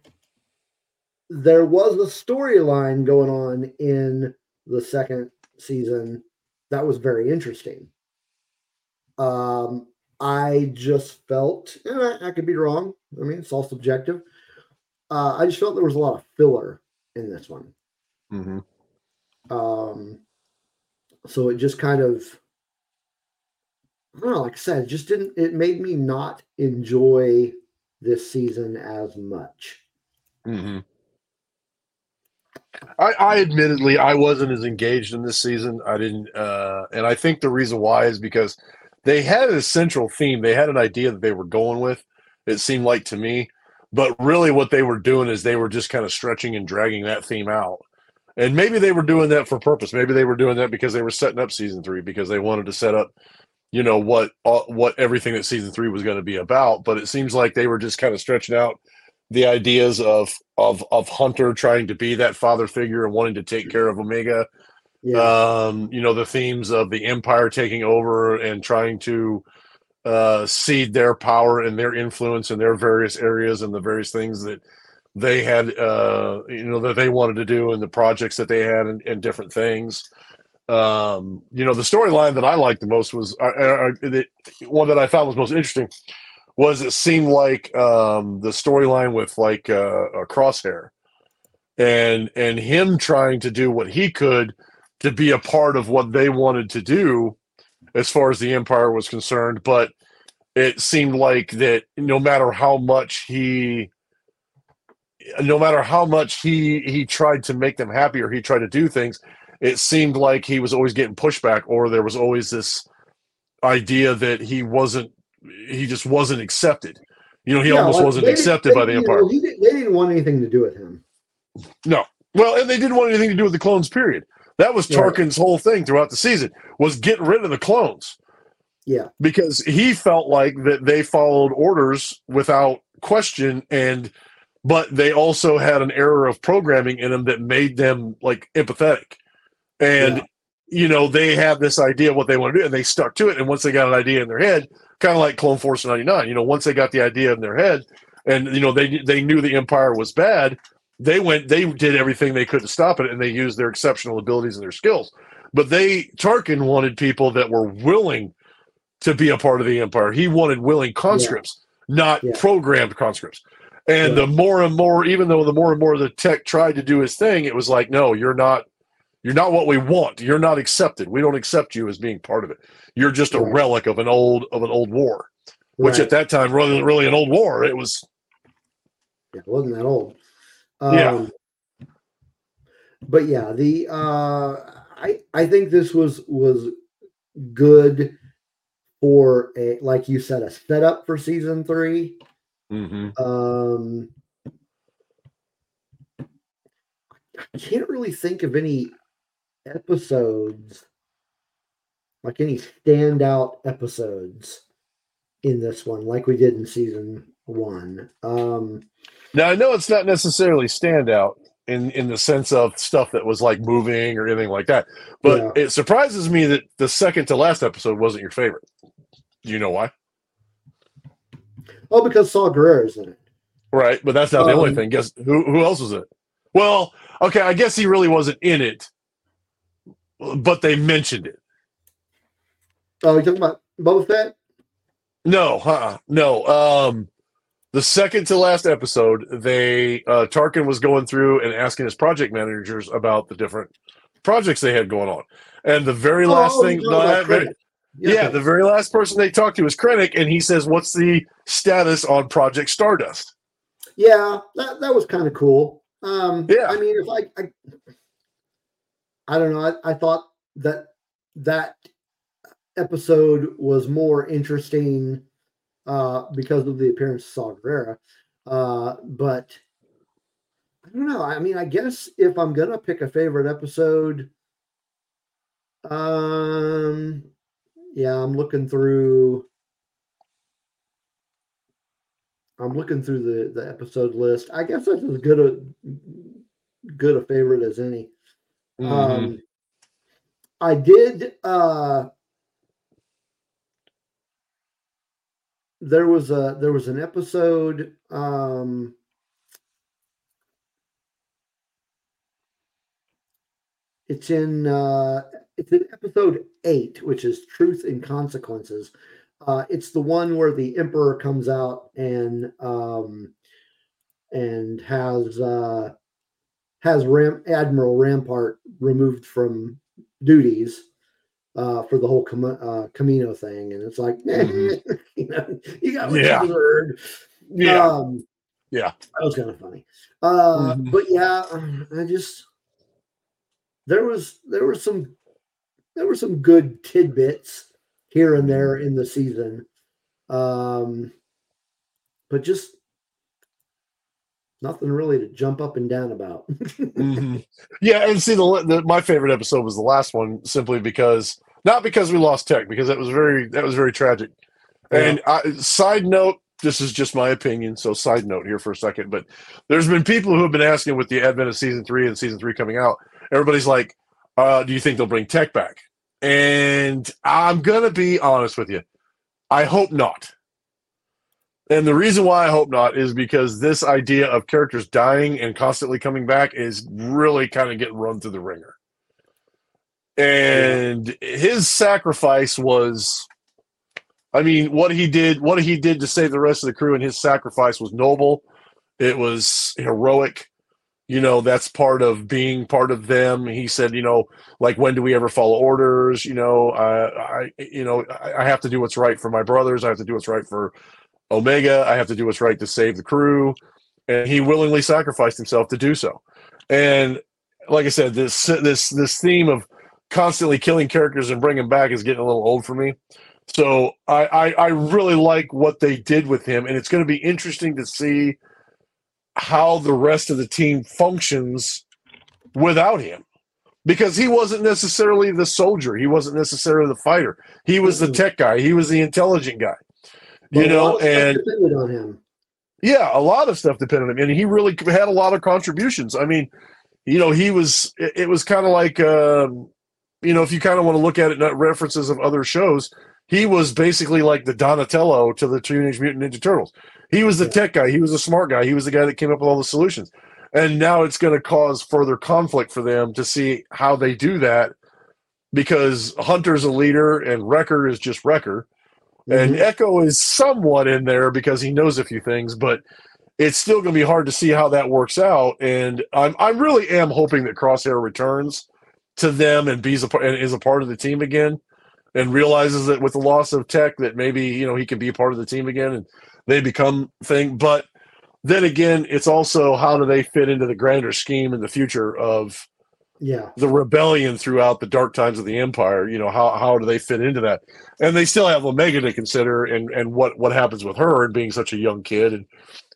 there was a storyline going on in the second season that was very interesting. Um, I just felt, and I, I could be wrong. I mean, it's all subjective. Uh, I just felt there was a lot of filler in this one. hmm Um, so it just kind of, I don't know, like I said, it just didn't, it made me not enjoy this season as much. hmm I, I admittedly I wasn't as engaged in this season. I didn't, uh, and I think the reason why is because they had a central theme. They had an idea that they were going with. It seemed like to me, but really what they were doing is they were just kind of stretching and dragging that theme out. And maybe they were doing that for purpose. Maybe they were doing that because they were setting up season three because they wanted to set up, you know, what uh, what everything that season three was going to be about. But it seems like they were just kind of stretching out the ideas of of of Hunter trying to be that father figure and wanting to take care of Omega. Yeah. Um, you know, the themes of the Empire taking over and trying to uh, seed their power and their influence in their various areas and the various things that they had, uh, you know, that they wanted to do and the projects that they had and, and different things. Um, you know, the storyline that I liked the most was uh, the one that I found was most interesting was it seemed like um, the storyline with like uh, a crosshair and and him trying to do what he could to be a part of what they wanted to do as far as the empire was concerned but it seemed like that no matter how much he no matter how much he he tried to make them happy or he tried to do things it seemed like he was always getting pushback or there was always this idea that he wasn't he just wasn't accepted you know he Yeah, almost like, wasn't accepted by the empire didn't- they didn't want anything to do with him. No. Well, and they didn't want anything to do with the clones. Period. That was. Tarkin's whole thing throughout the season was get rid of the clones Yeah. because he felt like that they followed orders without question, and but they also had an error of programming in them that made them like empathetic, and Yeah. you know they have this idea of what they want to do, and they stuck to it. And once they got an idea in their head, kind of like Clone Force ninety nine, you know, once they got the idea in their head, and you know they they knew the Empire was bad they went they did everything they could to stop it and they used their exceptional abilities and their skills but they tarkin wanted people that were willing to be a part of the empire he wanted willing conscripts not Yeah. programmed conscripts and Yeah. the more and more even though the more and more the tech tried to do his thing it was like no you're not you're not what we want you're not accepted we don't accept you as being part of it you're just a relic of an old of an old war which Right. at that time wasn't really an old war it was it wasn't that old. Um, Yeah. But yeah, the uh, I I think this was was good for a like you said a setup for season three. Um, I can't really think of any episodes like any standout episodes in this one like we did in season one. Um, Now I know it's not necessarily standout in in the sense of stuff that was like moving or anything like that, but Yeah. it surprises me that the second to last episode wasn't your favorite. Do you know why? oh, because Saw Gerrera's in it. Right, but that's not the only Um, thing. Guess who who else was in it? Well, okay, I guess he really wasn't in it, but they mentioned it. Oh, you talking about Boba Fett? No, huh? No. Um, the second to last episode, they uh, Tarkin was going through and asking his project managers about the different projects they had going on, and the very last Oh, thing, about the- Krennic. yeah, the very last person they talked to was Krennic, and he says, "What's the status on Project Stardust?" yeah, that, that was kind of cool. Um, Yeah. I mean, if I, I, I don't know, I, I thought that that episode was more interesting uh, because of the appearance of Saw Gerrera. Uh, but I don't know. I mean, I guess if I'm gonna pick a favorite episode, um, yeah, I'm looking through. I'm looking through the the episode list. I guess that's as good a good a favorite as any. Mm-hmm. Um, I did. Uh, there was a there was an episode. Um, it's in uh, it's in episode eight, which is Truth and Consequences. Uh, it's the one where the Emperor comes out and um, and has uh, has Ram- Admiral Rampart removed from duties uh, for the whole Com- uh, Kamino thing, and it's like, Mhm. [laughs] you know, you got what Yeah. you deserved. yeah, Um, Yeah. that was kind of funny. Uh, Mhm. But yeah, um, I just there was there were some there were some good tidbits here and there in the season, um, but just nothing really to jump up and down about. [laughs] Mhm. yeah. And see, the, the my favorite episode was the last one, simply because not because we lost Tech, because that was very that was very tragic. And I, side note, this is just my opinion. So side note here for a second, but there's been people who have been asking with the advent of season three and season three coming out. Everybody's like, uh, "Do you think they'll bring Tech back?" And I'm gonna be honest with you. I hope not. And the reason why I hope not is because this idea of characters dying and constantly coming back is really kind of getting run through the ringer. And his sacrifice was I mean, what he did, what he did to save the rest of the crew and his sacrifice was noble. It was heroic. You know, that's part of being part of them. He said, you know, like when do we ever follow orders? You know, I, you know, I, I have to do what's right for my brothers. I have to do what's right for Omega. I have to do what's right to save the crew, and he willingly sacrificed himself to do so. And like I said, this this this theme of constantly killing characters and bringing back is getting a little old for me. So I, I I really like what they did with him, and it's going to be interesting to see how the rest of the team functions without him because he wasn't necessarily the soldier he wasn't necessarily the fighter he was the Mhm. tech guy he was the intelligent guy you know and depended on him. yeah a lot of stuff depended on him and he really had a lot of contributions i mean you know he was it, it was kind of like um you know if you kind of want to look at it not references of other shows he was basically like the donatello to the teenage mutant ninja turtles he was the Yeah. tech guy he was a smart guy he was the guy that came up with all the solutions and now it's going to cause further conflict for them to see how they do that because hunter's a leader and wrecker is just wrecker and Mhm. Echo is somewhat in there because he knows a few things, but it's still going to be hard to see how that works out. And I'm I really am hoping that Crosshair returns to them and be a, and is a part of the team again, and realizes that with the loss of Tech that maybe you know he can be a part of the team again and they become thing. But then again, it's also how do they fit into the grander scheme in the future of yeah, the rebellion throughout the dark times of the empire you know how how do they fit into that? And they still have omega to consider and and what what happens with her and being such a young kid and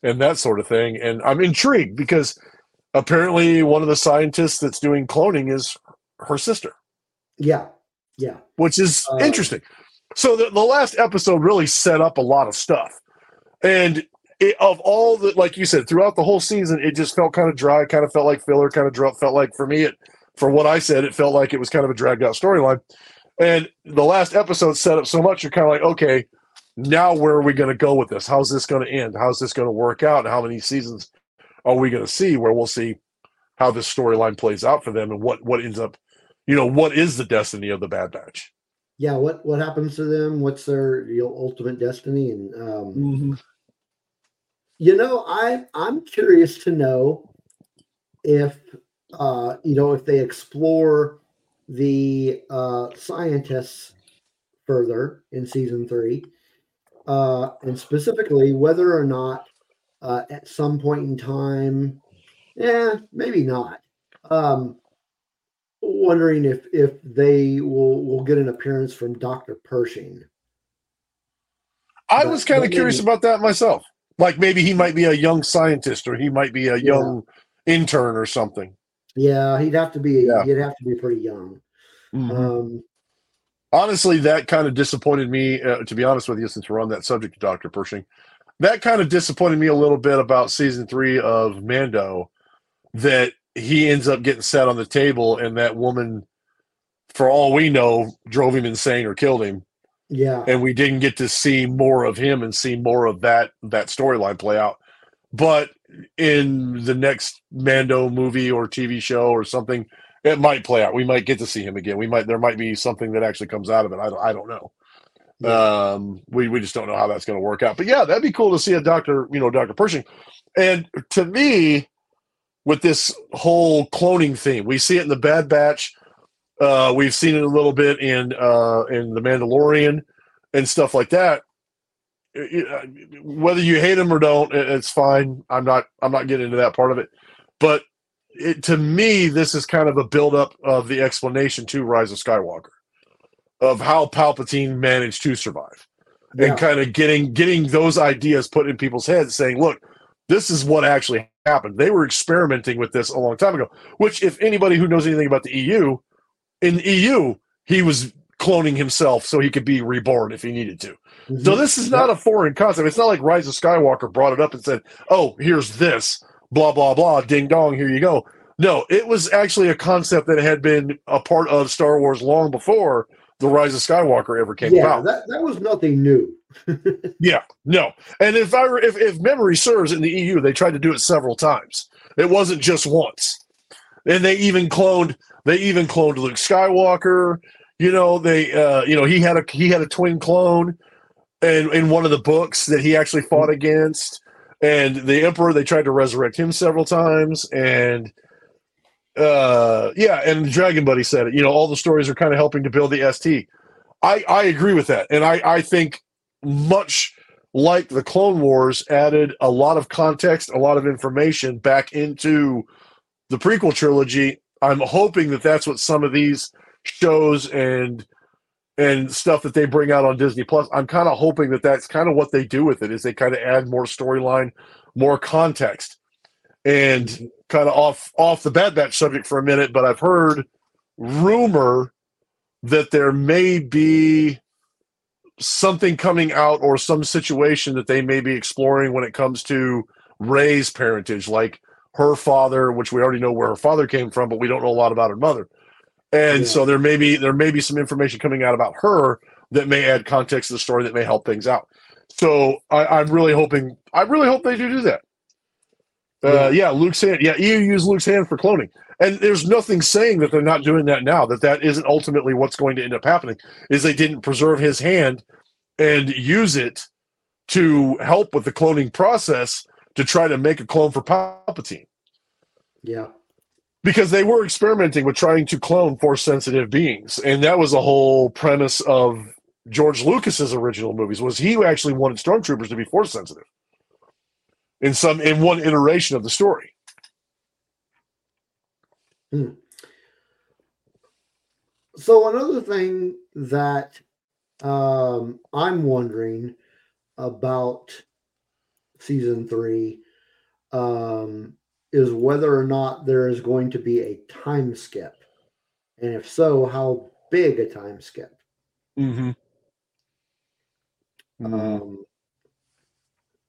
and that sort of thing. And i'm intrigued because apparently one of the scientists that's doing cloning is her sister. Yeah, yeah. which is Uh, interesting. So the, the last episode really set up a lot of stuff. And it, of all the like you said throughout the whole season it just felt kind of dry kind of felt like filler kind of dro- felt like for me it for what i said it felt like it was kind of a dragged out storyline and the last episode set up so much you're kind of like okay now where are we going to go with this how's this going to end how's this going to work out and how many seasons are we going to see where we'll see how this storyline plays out for them and what what ends up you know what is the destiny of the bad batch yeah, what what happens to them? What's their you know, ultimate destiny? And um, Mm-hmm. you know, I I'm curious to know if uh, you know if they explore the uh, scientists further in season three, uh, and specifically whether or not uh, at some point in time, yeah, maybe not. Um, wondering if if they will will get an appearance from Doctor Pershing. I But- was kind of curious maybe- about that myself. Like maybe he might be a young scientist or he might be a Yeah. young intern or something. Yeah, he'd have to be Yeah. he'd have to be pretty young. Um, Honestly, that kind of disappointed me. Uh, to be honest with you, since we're on that subject Doctor Pershing, that kind of disappointed me a little bit about season three of Mando. That he ends up getting set on the table, and that woman, for all we know, drove him insane or killed him. yeah, and we didn't get to see more of him and see more of that that storyline play out. But in the next Mando movie or TV show or something, it might play out. We might get to see him again. We might there might be something that actually comes out of it. I don't I don't know. yeah. Um, we we just don't know how that's going to work out. But yeah, that'd be cool to see a Doctor, you know, Doctor Pershing. And to me, with this whole cloning theme, we see it in the Bad Batch. Uh, we've seen it a little bit in uh, in the Mandalorian and stuff like that. It- uh, Whether you hate him or don't, it's fine. I'm not I'm not getting into that part of it. But it, to me, this is kind of a buildup of the explanation to Rise of Skywalker, of how Palpatine managed to survive yeah. and kind of getting getting those ideas put in people's heads saying look this is what actually happened they were experimenting with this a long time ago which if anybody who knows anything about the eu in the eu he was cloning himself so he could be reborn if he needed to Mhm. so this is not a foreign concept it's not like rise of skywalker brought it up and said oh here's this blah blah blah ding dong here you go no it was actually a concept that had been a part of star wars long before the rise of skywalker ever came yeah, about that, that was nothing new. [laughs] yeah, no. And if I were, if, if memory serves in the EU, they tried to do it several times. It wasn't just once. And they even cloned they even cloned Luke Skywalker. You know, they uh you know, he had a he had a twin clone and in one of the books that he actually fought against. And the Emperor, they tried to resurrect him several times. And uh yeah, and the Dragon Buddy said it. You know, all the stories are kind of helping to build the ST. I, I agree with that. And I, I think much like the Clone Wars added a lot of context, a lot of information back into the prequel trilogy. I'm hoping that that's what some of these shows and and stuff that they bring out on Disney Plus. I'm kind of hoping that that's kind of what they do with it is they kind of add more storyline, more context, and kind of off off the Bad Batch subject for a minute. But I've heard rumor that there may be something coming out or some situation that they may be exploring when it comes to Rey's parentage, like her father, which we already know where her father came from, but we don't know a lot about her mother. And Yeah. so there may be there may be some information coming out about her that may add context to the story that may help things out. So I, I'm really hoping I really hope they do do that. Uh, yeah, Luke's hand. Yeah, EU use Luke's hand for cloning, and there's nothing saying that they're not doing that now. That that isn't ultimately what's going to end up happening. Is they didn't preserve his hand and use it to help with the cloning process to try to make a clone for Palpatine Yeah, because they were experimenting with trying to clone force sensitive beings. And that was the whole premise of george lucas's original movies was he actually wanted stormtroopers to be force sensitive in some in one iteration of the story. So another thing that um, I'm wondering about season three um, is whether or not there is going to be a time skip, and if so, how big a time skip. mm-hmm. Um,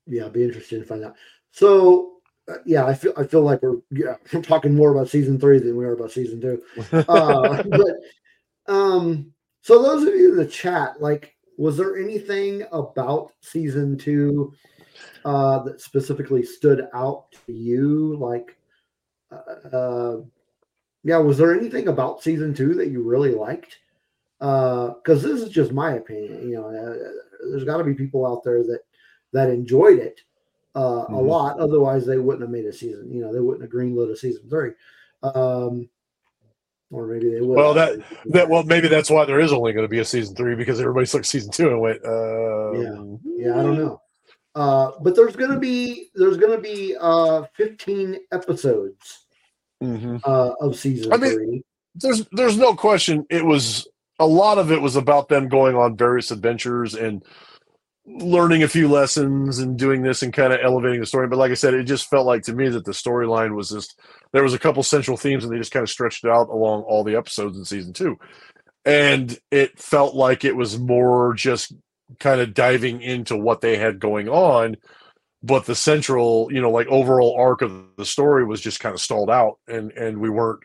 yeah, be interesting to find out. So, uh, yeah, I feel I feel like we're yeah [laughs] we're talking more about season three than we are about season two. [laughs] uh, but um, so those of you in the chat, like, was there anything about season two uh, that specifically stood out to you? Like, uh, uh, yeah, was there anything about season two that you really liked? because this is just my opinion. You know, uh, there's got to be people out there that that enjoyed it uh, a lot. Otherwise, they wouldn't have made a season. You know, they wouldn't have greenlit a season three. Um, or maybe they would. Well, that- That well, maybe that's why there is only going to be a season three because everybody took season two and went. Uh, yeah, I don't know. Uh, but there's gonna be there's gonna be uh 15 episodes hmm uh, of season I mean- three. There's there's no question. It was a lot of it was about them going on various adventures and learning a few lessons and doing this and kind of elevating the story. But like I said, it just felt like to me that the storyline was just there was a couple central themes and they just kind of stretched it out along all the episodes in season two. And it felt like it was more just kind of diving into what they had going on. But the central, you know, like overall arc of the story was just kind of stalled out and and we weren't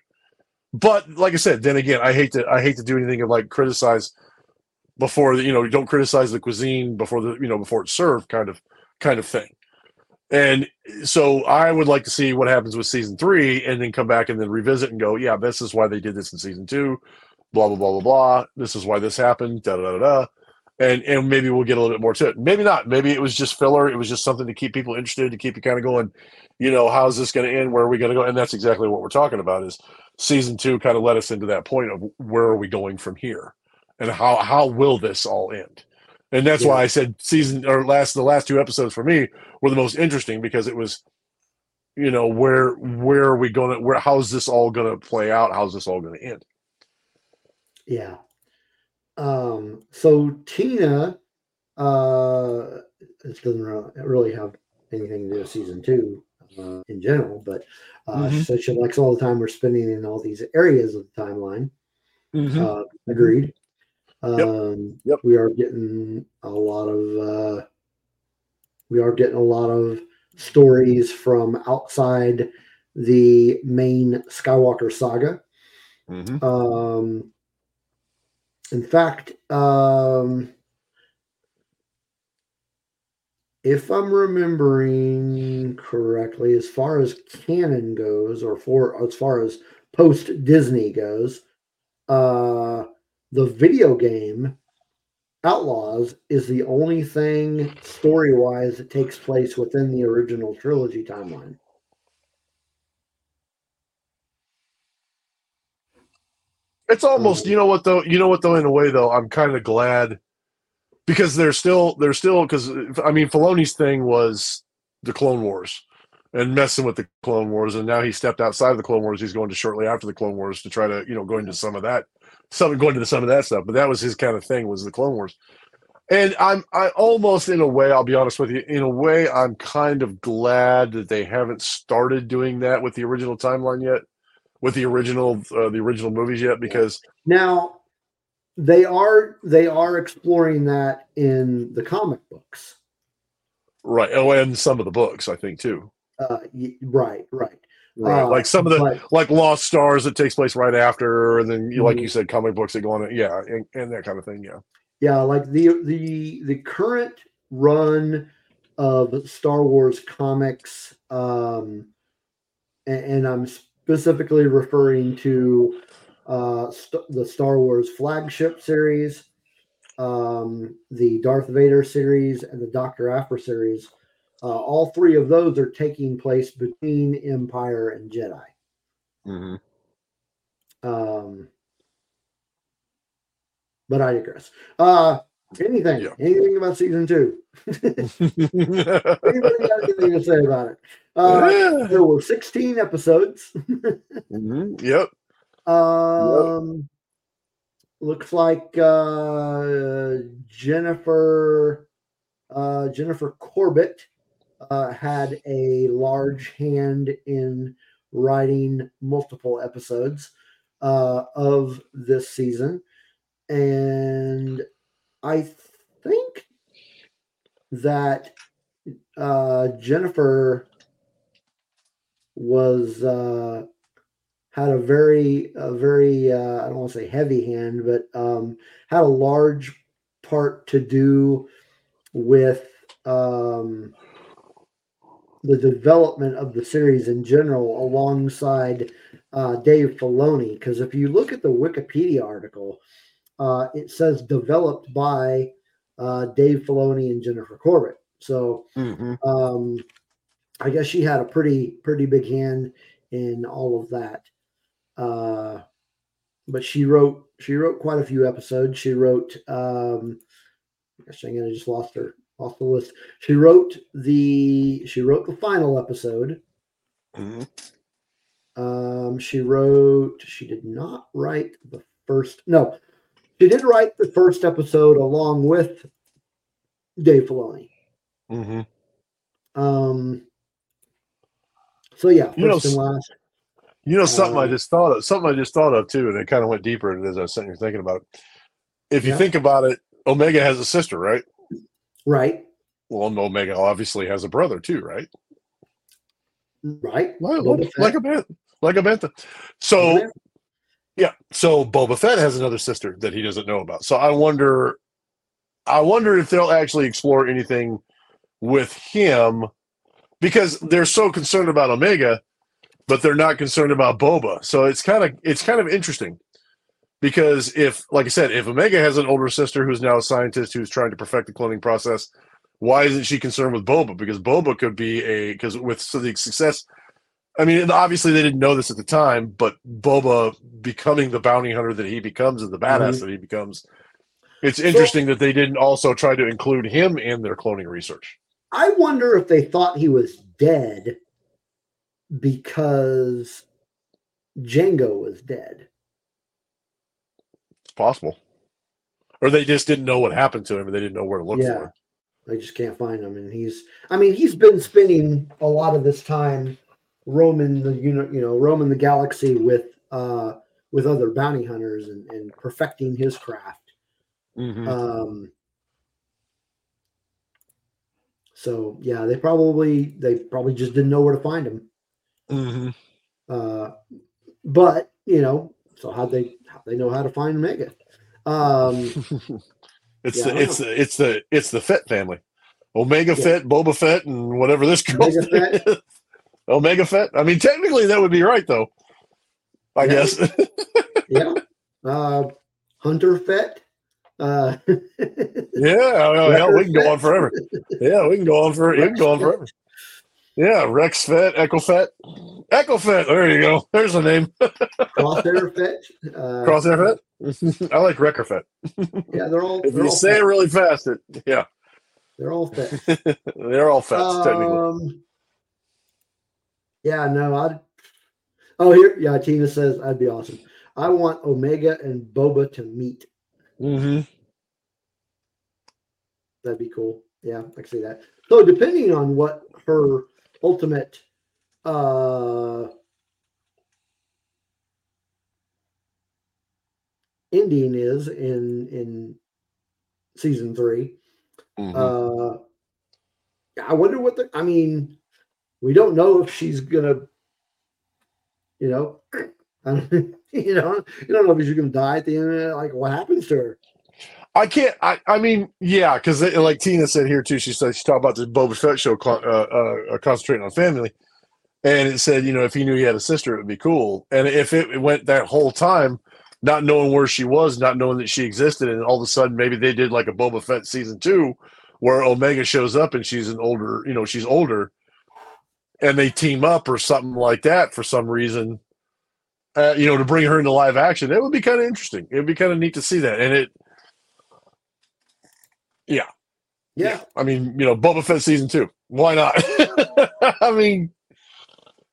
but like I said, then again, I hate to I hate to do anything of like criticize before the, you know, don't criticize the cuisine before the you know before it's served kind of kind of thing. And so I would like to see what happens with season three and then come back and then revisit and go, yeah, this is why they did this in season two, blah blah blah blah blah. This is why this happened, da da da da. And and maybe we'll get a little bit more to it. Maybe not. Maybe it was just filler. It was just something to keep people interested, to keep you kind of going, you know, how's this going to end? Where are we going to go? And that's exactly what we're talking about is season two kind of led us into that point of where are we going from here and how how will this all end and that's why i said season or last the last two episodes for me were the most interesting because it was you know where where are we going to where how's this all going to play out how's this all going to end Yeah. Um, so Tina, uh, this doesn't really have anything to do with season two uh, in general, but uh, she Mhm. said she likes all the time we're spending in all these areas of the timeline. Uh, agreed. Um, Yep. We are getting a lot of uh, we are getting a lot of stories from outside the main Skywalker saga. Mhm. Um, in fact, um, if I'm remembering correctly, as far as canon goes, or for as far as post Disney goes, uh, the video game Outlaws is the only thing story wise that takes place within the original trilogy timeline. It's almost, you know what though, you know what though, in a way though, I'm kind of glad because they're still, they're still, because I mean, Filoni's thing was the Clone Wars and messing with the Clone Wars, and now he stepped outside of the Clone Wars. He's going to shortly after the Clone Wars to try to, you know, go into some of that, some going into some of that stuff. But that was his kind of thing was the Clone Wars. And I'm, I almost in a way, I'll be honest with you, in a way, I'm kind of glad that they haven't started doing that with the original timeline yet with the original uh, the original movies yet because Now, they are they are exploring that in the comic books. right. Oh and some of the books i think too. Uh, right, right. right. Uh, like some of the but- like lost stars that takes place right after and then you like you said comic books that go on yeah and, and that kind of thing yeah. Yeah, like the the the current run of Star Wars comics, um, and, and I'm specifically referring to uh, st- the Star Wars flagship series, um, the Darth Vader series, and the Doctor Aphra series. Uh, all three of those are taking place between Empire and Jedi. mm-hmm. Um, but I digress. Uh, anything, Yeah. anything about season two? [laughs] Anybody got anything to say about it? Uh, there were 16 episodes. Mhm. [laughs] yep Um, looks like uh, Jennifer uh, Jennifer Corbett uh, had a large hand in writing multiple episodes uh, of this season, and I think that uh, Jennifer was uh, had a very a very uh, I don't want to say heavy hand, but um, had a large part to do with um, the development of the series in general, alongside uh, Dave Filoni. Because if you look at the Wikipedia article, uh, it says developed by uh, Dave Filoni and Jennifer Corbett. So Mhm. um, I guess she had a pretty pretty big hand in all of that. Uh, but she wrote she wrote quite a few episodes. She wrote um, gosh dang it, I just lost her off the list. She wrote the she wrote the final episode. Mhm. Um, she wrote she did not write the first no, she did write the first episode along with Dave Filoni. Mhm. Um, so yeah, first You know, and last. You know something I Um, just thought of something I just thought of too, and it kind of went deeper into this. I was sitting here thinking about it. If you Yeah. think about it, Omega has a sister, right? Right, Well, Omega obviously has a brother too, right? right. Like, Boba like, a bantha, like a bantha. So. Yeah, so Boba Fett has another sister that he doesn't know about. So I wonder, I wonder if they'll actually explore anything with him because they're so concerned about Omega, but they're not concerned about Boba. So it's kind of it's kind of interesting because if, like I said, if Omega has an older sister who's now a scientist who's trying to perfect the cloning process, why isn't she concerned with Boba? Because Boba could be a because with so the success. I mean, obviously they didn't know this at the time, but Boba becoming the bounty hunter that he becomes and the badass Mhm. that he becomes, it's interesting that they didn't also try to include him in their cloning research. I wonder if they thought he was dead because Jango was dead. It's possible, or they just didn't know what happened to him and they didn't know where to look Yeah. for him. I just can't find him, and he's. I mean, he's been spending a lot of this time roaming the you know you know roaming the galaxy with uh with other bounty hunters and, and perfecting his craft. Mhm. Um, so yeah, they probably they probably just didn't know where to find him. Mhm. Uh, but you know, so how they how they know how to find Omega? Um, [laughs] it's Yeah, the it's the it's the it's the Fett family, Omega Yeah. Fett, Boba Fett, and whatever this girl's Omega Fett. [laughs] Omega Fett. I mean, technically that would be right though. I Yeah. guess. [laughs] yeah, uh, Hunter Fett. Uh, [laughs] yeah, well, hell, we can go on forever. Yeah, we can go on for we can go on forever. Yeah, Rex Fett, Echo Fett, Echo Fett. There you go. There's the name. [laughs] Crosshair Fett. Uh, Crosshair Fett. I like Wrecker Fett. Yeah, they're all. If They're you all, say fett. it really fast, it, yeah, they're all Fett. they're all Fetts technically. Yeah, no, I'd. Oh, here, yeah. Tina says I'd be awesome. I want Omega and Boba to meet. Mm-hmm. That'd be cool. Yeah, I can see that. So, depending on what her ultimate uh ending is in in season 3 Mm-hmm. uh i wonder what the i mean we don't know if she's gonna you know [clears throat] [laughs] you know you don't know if she's gonna die at the end of it like what happens to her I can't. I, I mean, yeah, because like Tina said here too. She said she talked about this Boba Fett show, uh, uh, concentrating on family, and it said, you know, if he knew he had a sister, it would be cool. And if it went that whole time, not knowing where she was, not knowing that she existed, and all of a sudden maybe they did like a Boba Fett season two, where Omega shows up and she's an older, you know, she's older, and they team up or something like that for some reason. Uh, you know, to bring her into live action, it would be kind of interesting. It would be kind of neat to see that, and it yeah Yeah. I mean, you know, Boba Fett season two. Why not? [laughs] I mean,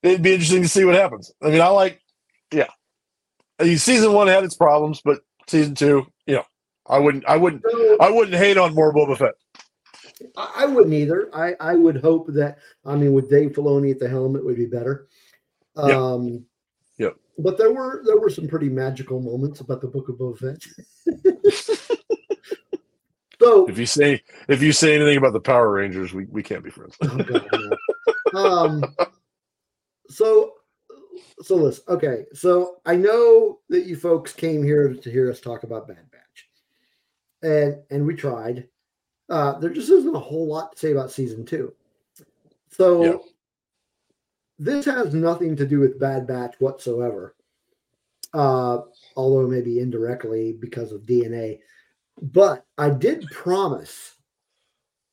it'd be interesting to see what happens. I mean, I like, yeah. Season one had its problems, but season two, you know, I wouldn't, I wouldn't, I wouldn't hate on more Boba Fett. I, I wouldn't either i i would hope that i mean with dave Filoni at the helm it would be better Yep. um Yep. but there were there were some pretty magical moments about the book of Boba Fett. [laughs] so If you say, if you say anything about the Power Rangers, we, we can't be friends. Oh, God, no. um, so, so listen. Okay, so I know that you folks came here to hear us talk about Bad Batch, and and we tried. Uh, there just isn't a whole lot to say about season two. So, Yeah. this has nothing to do with Bad Batch whatsoever. uh, although maybe indirectly because of DNA. But I did promise,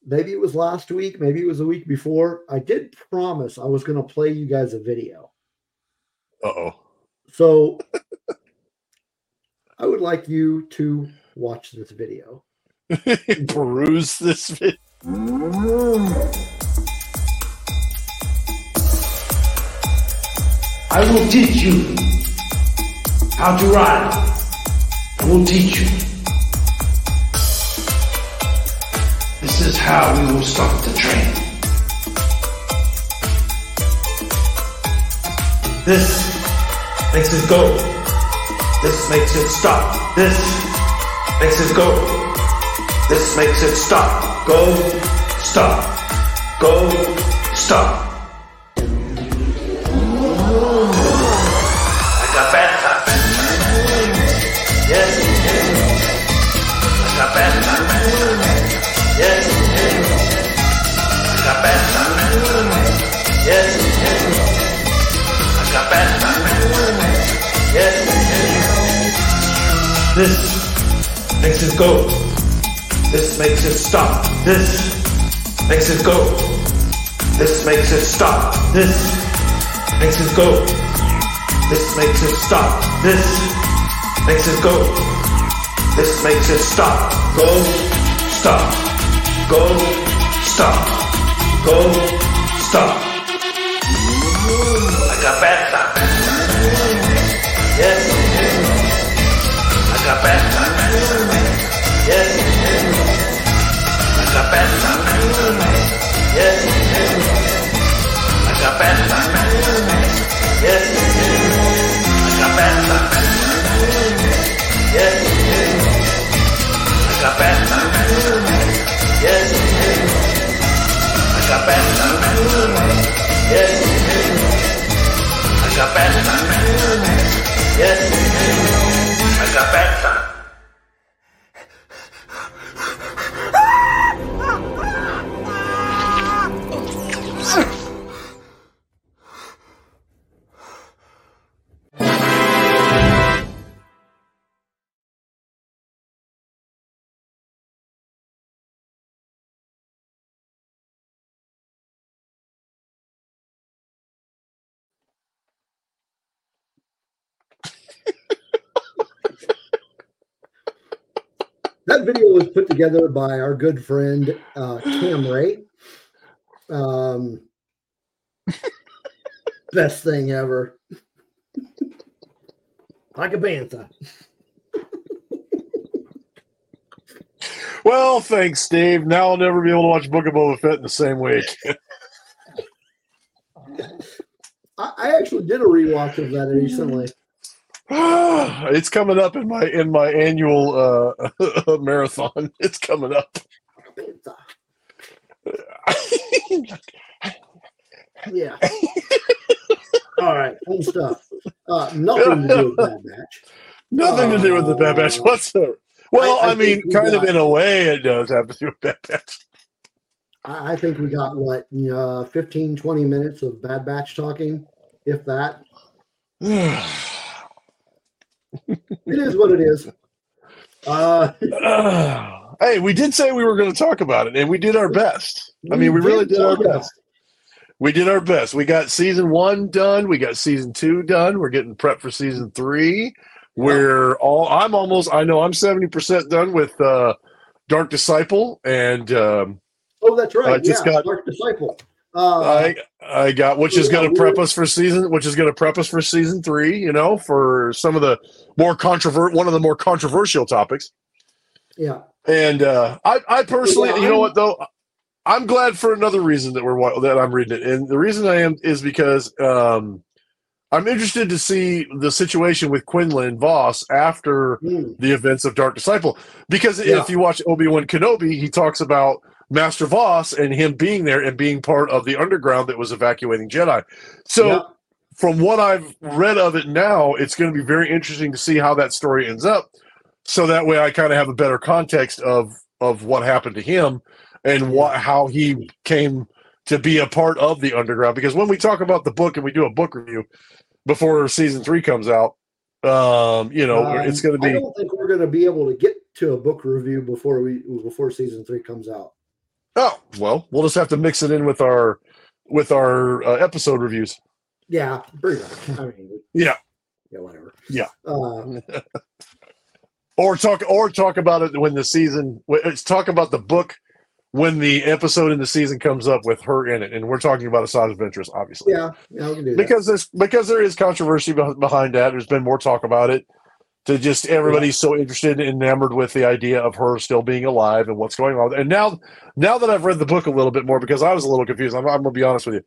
maybe it was last week, maybe it was a week before. I did promise I was going to play you guys a video. Uh oh. So [laughs] I would like you to watch this video. [laughs] Peruse this video. I will teach you how to ride. I will teach you. This is how we will stop the train. This makes it go. This makes it stop. This makes it go. This makes it stop, go, stop, go, stop. This makes it go. This makes it stop. This makes it go. This makes it stop. This makes it go. This makes it stop. This makes it go. This makes it stop. Go, stop. Go, stop. Go, stop. Acapella. Yes. better Yes. Acapella. Yes. Acapella. Yes. Acapella. Yes. Acapella. Was put together by our good friend uh, Cam Ray. Um, [laughs] best thing ever. like a bantha. Well, thanks, Steve. Now I'll never be able to watch Book of Boba Fett in the same way again. [laughs] I, I actually did a rewatch of that recently. [sighs] it's coming up in my in my annual uh, [laughs] marathon. It's coming up. [laughs] Yeah. [laughs] All right. Fun stuff. Uh, nothing to do with Bad Batch. Nothing to do with the Bad Batch Uh, whatsoever. Well, I- I I, mean, kind of in a way, it does have to do with Bad Batch. I, I think we got what, know, 15, 20 minutes of Bad Batch talking, if that. [sighs] [sighs] It is what it is. Uh, hey, we did say we were going to talk about it, and we did our best. I mean, we really did our best. We did our best. We got season one done. We got season two done. We're getting prepped for season three. We're all. I'm almost. I know I'm seventy percent done with uh, Dark Disciple, and um, Oh, that's right. I just yeah, got- Dark Disciple. Uh, I I got which is going to prep us for season, which is going to prep us for season three. You know, for some of the more controvert, one of the more controversial topics. yeah. And uh, I, I personally, Yeah, you know what though, I'm glad for another reason that we're that I'm reading it, and the reason I am is because um, I'm interested to see the situation with Quinlan Vos after Hmm. the events of Dark Disciple. Because Yeah. if you watch Obi Wan Kenobi, he talks about Master Vos and him being there and being part of the underground that was evacuating Jedi. So Yeah. from what I've read of it now, it's going to be very interesting to see how that story ends up. So that way, I kind of have a better context of of what happened to him and what how he came to be a part of the underground. Because when we talk about the book and we do a book review before season three comes out, Um, you know, Um, it's going to be. I don't think we're going to be able to get to a book review before we before season three comes out. Oh well, we'll just have to mix it in with our with our uh, episode reviews. Yeah, pretty much. I mean, Yeah. yeah, whatever. Yeah. Uh, [laughs] or talk or talk about it when the season let's talk about the book when the episode in the season comes up with her in it and we're talking about Asajj Ventress obviously yeah, yeah, we can do that. because there's because there is controversy behind that there's been more talk about it to just everybody's so interested and enamored with the idea of her still being alive and what's going on. And now now that I've read the book a little bit more because I was a little confused I'm, I'm gonna be honest with you.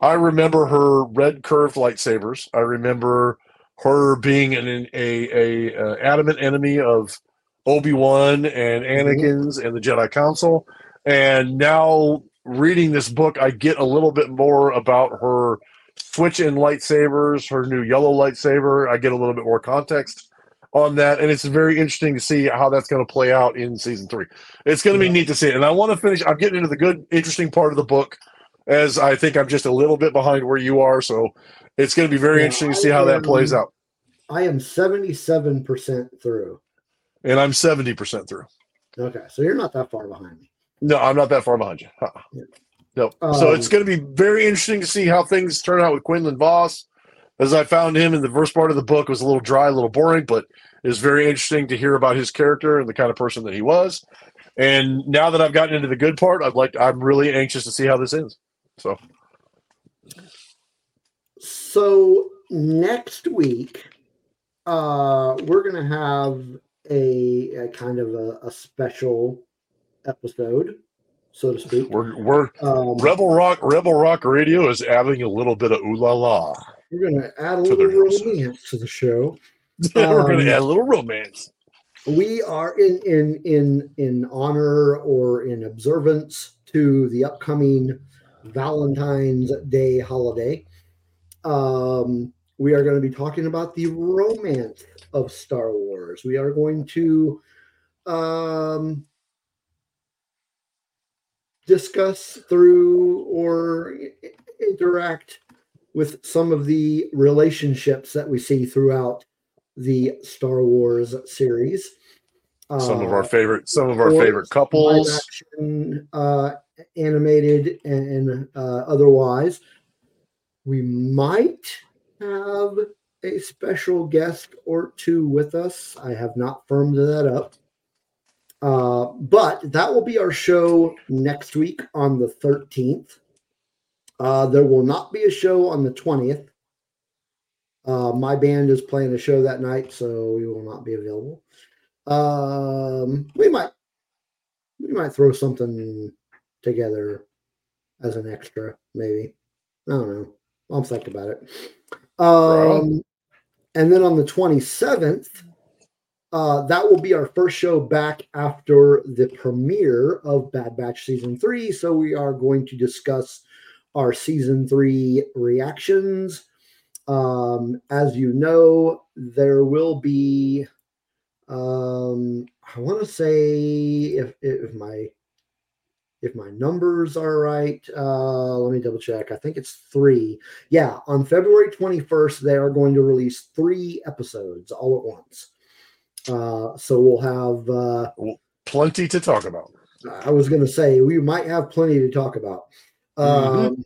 I remember her red curved lightsabers. I remember her being an, an a, a uh, adamant enemy of Obi Wan and Anakin's and the Jedi Council, and now reading this book, I get a little bit more about her switch in lightsabers, her new yellow lightsaber. I get a little bit more context on that, and it's very interesting to see how that's going to play out in season three. It's going to be neat to see it, and I want to finish. I'm getting into the good, interesting part of the book, as I think I'm just a little bit behind where you are, so it's going to be very Yeah, interesting to see how that plays out. I am seventy-seven percent through. And I'm 70% through. Okay, so you're not that far behind me. No, I'm not that far behind you. Uh-uh. Yeah. No. so Um, it's going to be very interesting to see how things turn out with Quinlan Vos. As I found him in the first part of the book was a little dry, a little boring, but it was very interesting to hear about his character and the kind of person that he was. And now that I've gotten into the good part, I'd like I'm really anxious to see how this ends. So So next week, uh, we're gonna have a, a kind of a, a special episode, so to speak. we're we're Um, Rebel Rock Rebel Rock Radio is adding a little bit of ooh la la. We're gonna add a To little romance to the show. [laughs] we're going Um, to add a little romance. we are in in in in honor or in observance to the upcoming Valentine's Day holiday. Um, we are going to be talking about the romance of Star Wars. We are going to um, discuss through or interact with some of the relationships that we see throughout the Star Wars series. Some of Uh, our favorite some of our favorite couples. action, uh, animated, and uh, otherwise. We might have a special guest or two with us. I have not firmed that up. Uh, but that will be our show next week on the 13th. Uh, there will not be a show on the 20th. Uh, my band is playing a show that night, so we will not be available. Um, we might we might throw something together as an extra, maybe. I don't know. I'll think about it. Um, and then on the 27th, uh, that will be our first show back after the premiere of Bad Batch season three. So we are going to discuss our season three reactions. Um, as you know, there will be um i want to say if if my if my numbers are right uh let me double check i think it's three yeah on february 21st they are going to release three episodes all at once uh so we'll have uh Plenty to talk about. I was going to say we might have plenty to talk about. Um,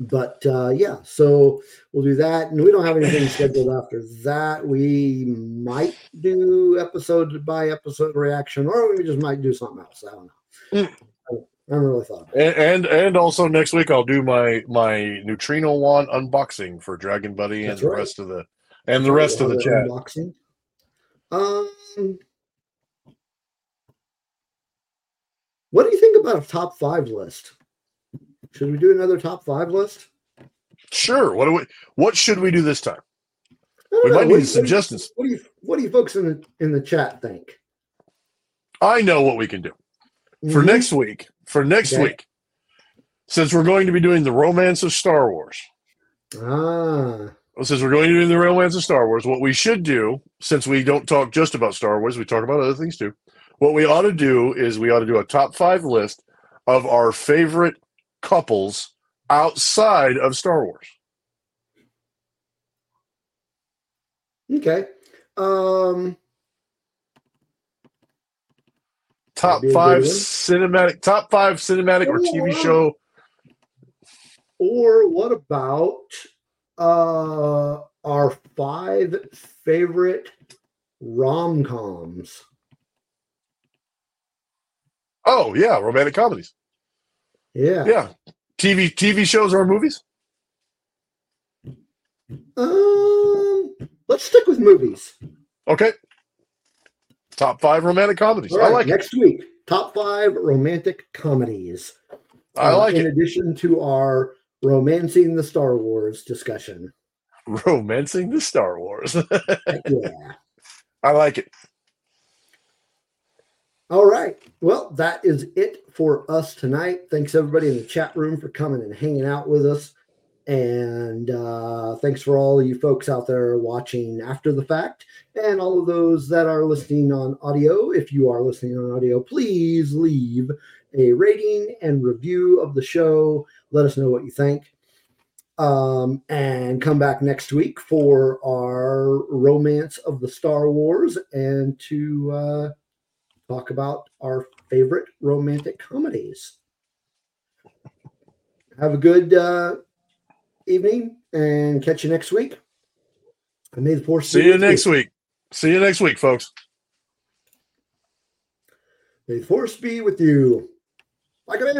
But uh, yeah, so we'll do that, and we don't have anything scheduled after that. We might do episode by episode reaction, or we just might do something else. I don't know. Mm. I haven't really thought. About And, and and also next week I'll do my my Neutrona wand unboxing for Dragon Buddy and That's the rest of the and the rest of the chat. Unboxing. Um, what do you think about a top five list? Should we do another top five list? Sure. What do we what should we do this time? We know. might What need suggestions. What do you What do you folks in the in the chat think? I know what we can do. For Mhm. next week, for next Okay. week, since we're going to be doing the romance of Star Wars, Ah, since we're going to do the romance of Star Wars, what we should do, since we don't talk just about Star Wars, we talk about other things too. What we ought to do is we ought to do a top five list of our favorite couples outside of Star Wars. Okay. Um, Top That'd be a five cinematic, top five cinematic or Oh, TV show. or what about uh our five favorite rom-coms? Oh yeah, romantic comedies. Yeah. Yeah, TV TV shows or movies. Um, let's stick with movies. Okay. Top five romantic comedies. All I right, like it. next week, top five romantic comedies. I uh, like in it. addition to our romancing the Star Wars discussion. [laughs] Romancing the Star Wars. [laughs] Yeah. I like it. All right. Well, that is it for us tonight. Thanks everybody in the chat room for coming and hanging out with us. And uh, thanks for all you folks out there watching after the fact and all of those that are listening on audio. If you are listening on audio, please leave a rating and review of the show. Let us know what you think. Um, and come back next week for our romance of the Star Wars and to uh, talk about our favorite romantic comedies. Have a good uh, evening and catch you next week. And may the force See you next week. See you next week, folks. May the force be with you. Like a man.